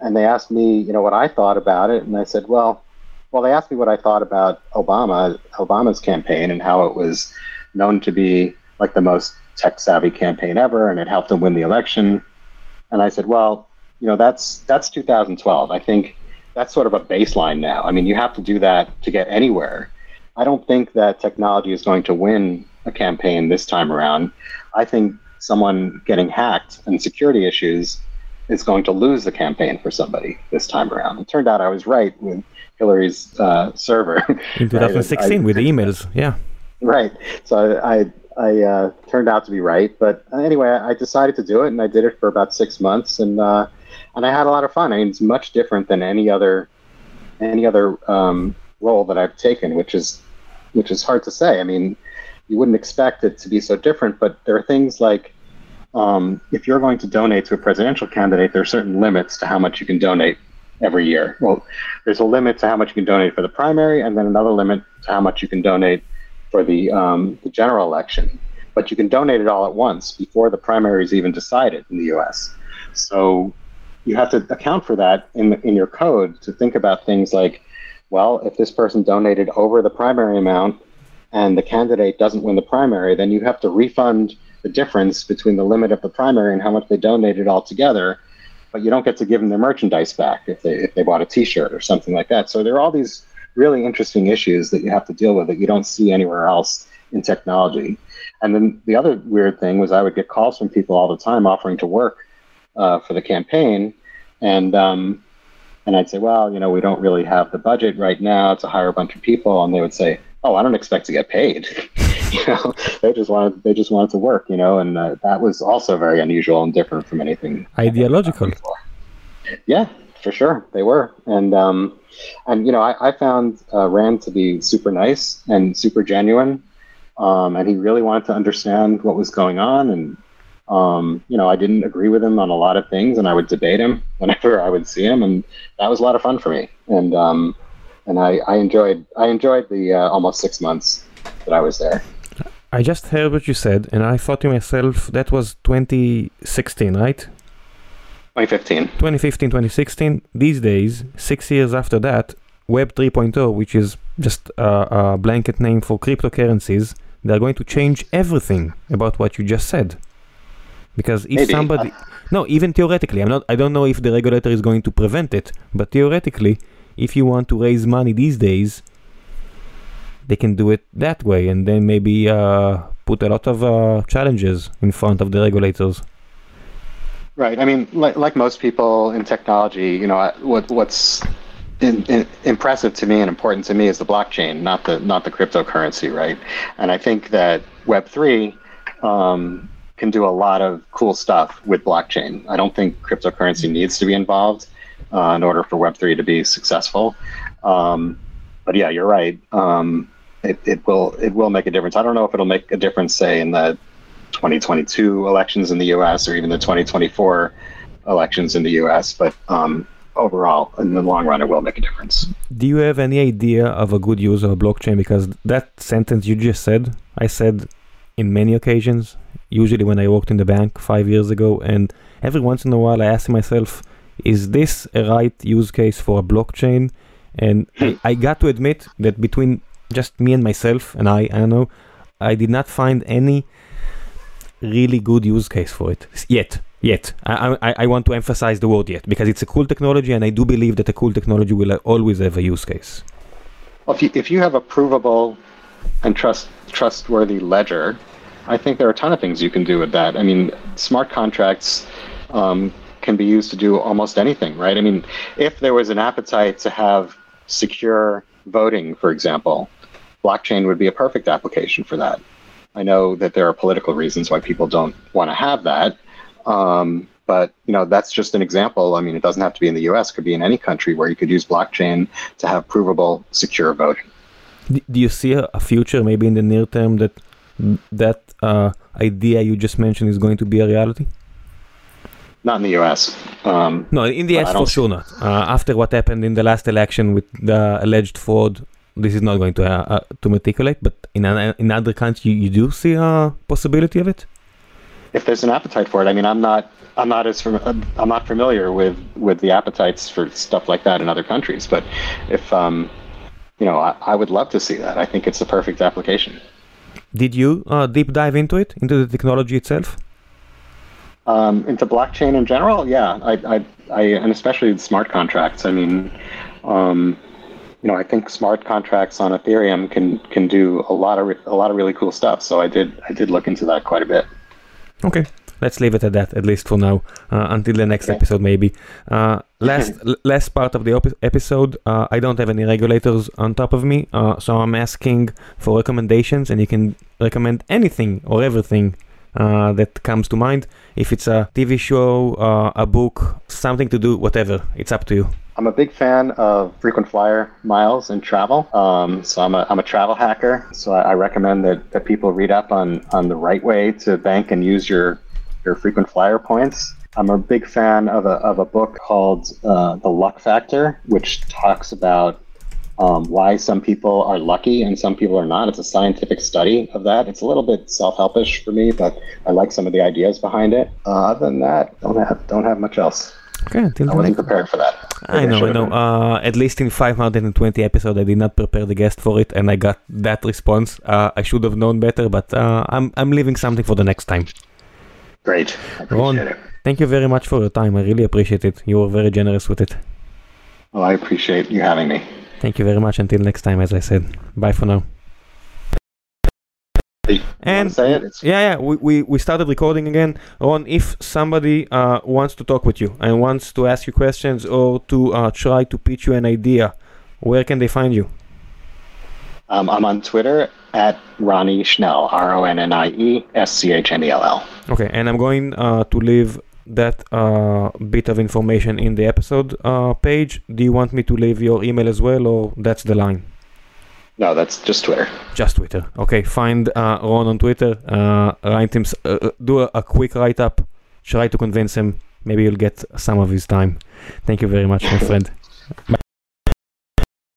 and they asked me, you know, what I thought about it, and I said, well, well, they asked me what I thought about Obama, Obama's campaign, and how it was known to be like the most tech savvy campaign ever, and it helped him win the election. And I said, well, you know, that's that's 2012. I think that's sort of a baseline now. I mean, you have to do that to get anywhere. I don't think that technology is going to win a campaign this time around. I think someone getting hacked and security issues is going to lose the campaign for somebody this time around. It turned out I was right with Hillary's uh, server. In 2016 right? I, with the emails, yeah. Right. So I, I uh, turned out to be right. But anyway, I decided to do it, and I did it for about six months, and uh, and I had a lot of fun. I mean, it's much different than any other any other um, role that I've taken, which is which is hard to say. I mean, you wouldn't expect it to be so different, but there are things like um, if you're going to donate to a presidential candidate, there are certain limits to how much you can donate every year. Well, there's a limit to how much you can donate for the primary, and then another limit to how much you can donate for the, um, the general election, but you can donate it all at once before the primary is even decided in the U.S. So you have to account for that in in your code to think about things like, well, if this person donated over the primary amount and the candidate doesn't win the primary, then you have to refund the difference between the limit of the primary and how much they donated altogether. But you don't get to give them their merchandise back if they if they bought a T-shirt or something like that. So there are all these really interesting issues that you have to deal with that you don't see anywhere else in technology. And then the other weird thing was I would get calls from people all the time offering to work uh, for the campaign, and um, and I'd say, well, you know, we don't really have the budget right now to hire a bunch of people, and they would say, oh, I don't expect to get paid. you know, they just wanted they just wanted to work, you know, and uh, that was also very unusual and different from anything ideological. Yeah, for sure, they were, and um, and you know, I, I found uh, Rand to be super nice and super genuine, um, and he really wanted to understand what was going on and um, you know, I didn't agree with him on a lot of things, and I would debate him whenever I would see him, and that was a lot of fun for me. And um, and I, I enjoyed I enjoyed the uh, almost six months that I was there. I just heard what you said, and I thought to myself that was 2016, right? 2015. 2015, 2016. These days, six years after that, Web 3.0, which is just a, a blanket name for cryptocurrencies, they're going to change everything about what you just said. Because if Maybe. somebody, no, even theoretically, I'm not. I don't know if the regulator is going to prevent it, but theoretically, if you want to raise money these days, they can do it that way, and then maybe uh, put a lot of uh, challenges in front of the regulators. Right. I mean, like, like most people in technology, you know, what what's in, in, impressive to me and important to me is the blockchain, not the not the cryptocurrency, right? And I think that Web three um, can do a lot of cool stuff with blockchain. I don't think cryptocurrency needs to be involved uh, in order for Web three to be successful. Um, but yeah, you're right. Um, it, it will it will make a difference. I don't know if it'll make a difference, say, in the 2022 elections in the U.S. or even the 2024 elections in the U.S. But um, overall, in the long run, it will make a difference. Do you have any idea of a good use of a blockchain? Because that sentence you just said, I said in many occasions, usually when I worked in the bank five years ago, and every once in a while I ask myself, is this a right use case for a blockchain? And hmm. I, I got to admit that between just me and myself, and I, I don't know, I did not find any really good use case for it yet. Yet, I, I, I want to emphasize the word yet because it's a cool technology, and I do believe that a cool technology will always have a use case. Well, if you if you have a provable and trust trustworthy ledger, I think there are a ton of things you can do with that. I mean, smart contracts um, can be used to do almost anything, right? I mean, if there was an appetite to have secure voting, for example, blockchain would be a perfect application for that. I know that there are political reasons why people don't want to have that, um, but you know that's just an example. I mean, it doesn't have to be in the U.S. It could be in any country where you could use blockchain to have provable, secure voting. Do you see a, a future, maybe in the near term, that that uh, idea you just mentioned is going to be a reality? Not in the U.S. Um, No, in the US for sure not. Uh, after what happened in the last election with the alleged fraud, this is not going to uh, uh, to matriculate. But in an, in other countries, you, you do see a possibility of it. if there's an appetite for it, I mean, I'm not, I'm not as, fam- I'm not familiar with with the appetites for stuff like that in other countries. But if, um, you know, I, I would love to see that. I think it's the perfect application. Did you uh, deep dive into it, into the technology itself? Um, into blockchain in general, yeah, I, I, I, and especially smart contracts. I mean, um, you know, I think smart contracts on Ethereum can can do a lot of re- a lot of really cool stuff. So I did I did look into that quite a bit. Okay, let's leave it at that, at least for now, uh, until the next Okay. episode, maybe. Uh, last, l- last part of the op- episode, uh, I don't have any regulators on top of me, uh, so I'm asking for recommendations, and you can recommend anything or everything uh, that comes to mind. If it's a TV show, uh, a book, something to do, whatever, it's up to you. I'm a big fan of frequent flyer miles and travel. Um, so I'm a, I'm a travel hacker. So I, I recommend that, that people read up on, on the right way to bank and use your, your frequent flyer points. I'm a big fan of a, of a book called uh, The Luck Factor, which talks about um, why some people are lucky and some people are not. It's a scientific study of that. It's a little bit self-helpish for me, but I like some of the ideas behind it. Uh, other than that, don't have don't have much else. Okay, until I wasn't next. prepared for that. I know, I know. Uh, at least in 520 episode, I did not prepare the guest for it, and I got that response. Uh, I should have known better, but uh, I'm I'm leaving something for the next time. Great. Ron. it. Thank you very much for your time. I really appreciate it. You were very generous with it. Well, I appreciate you having me. Thank you very much. Until next time, as I said. Bye for now. You And it? Yeah, yeah, we, we, we started recording again. Ron, if somebody uh, wants to talk with you and wants to ask you questions or to uh, try to pitch you an idea, where can they find you? um, I'm on Twitter at Ronnie Schnell, R O N N I E S C H N E L L. Okay, and I'm going uh, to leave that uh, bit of information in the episode uh, page. Do you want me to leave your email as well, or that's the line? No, that's just Twitter. Just Twitter. Okay, find uh, Ron on Twitter. Uh, write him, uh, do a, a quick write up. Try to convince him. Maybe you'll get some of his time. Thank you very much, my friend.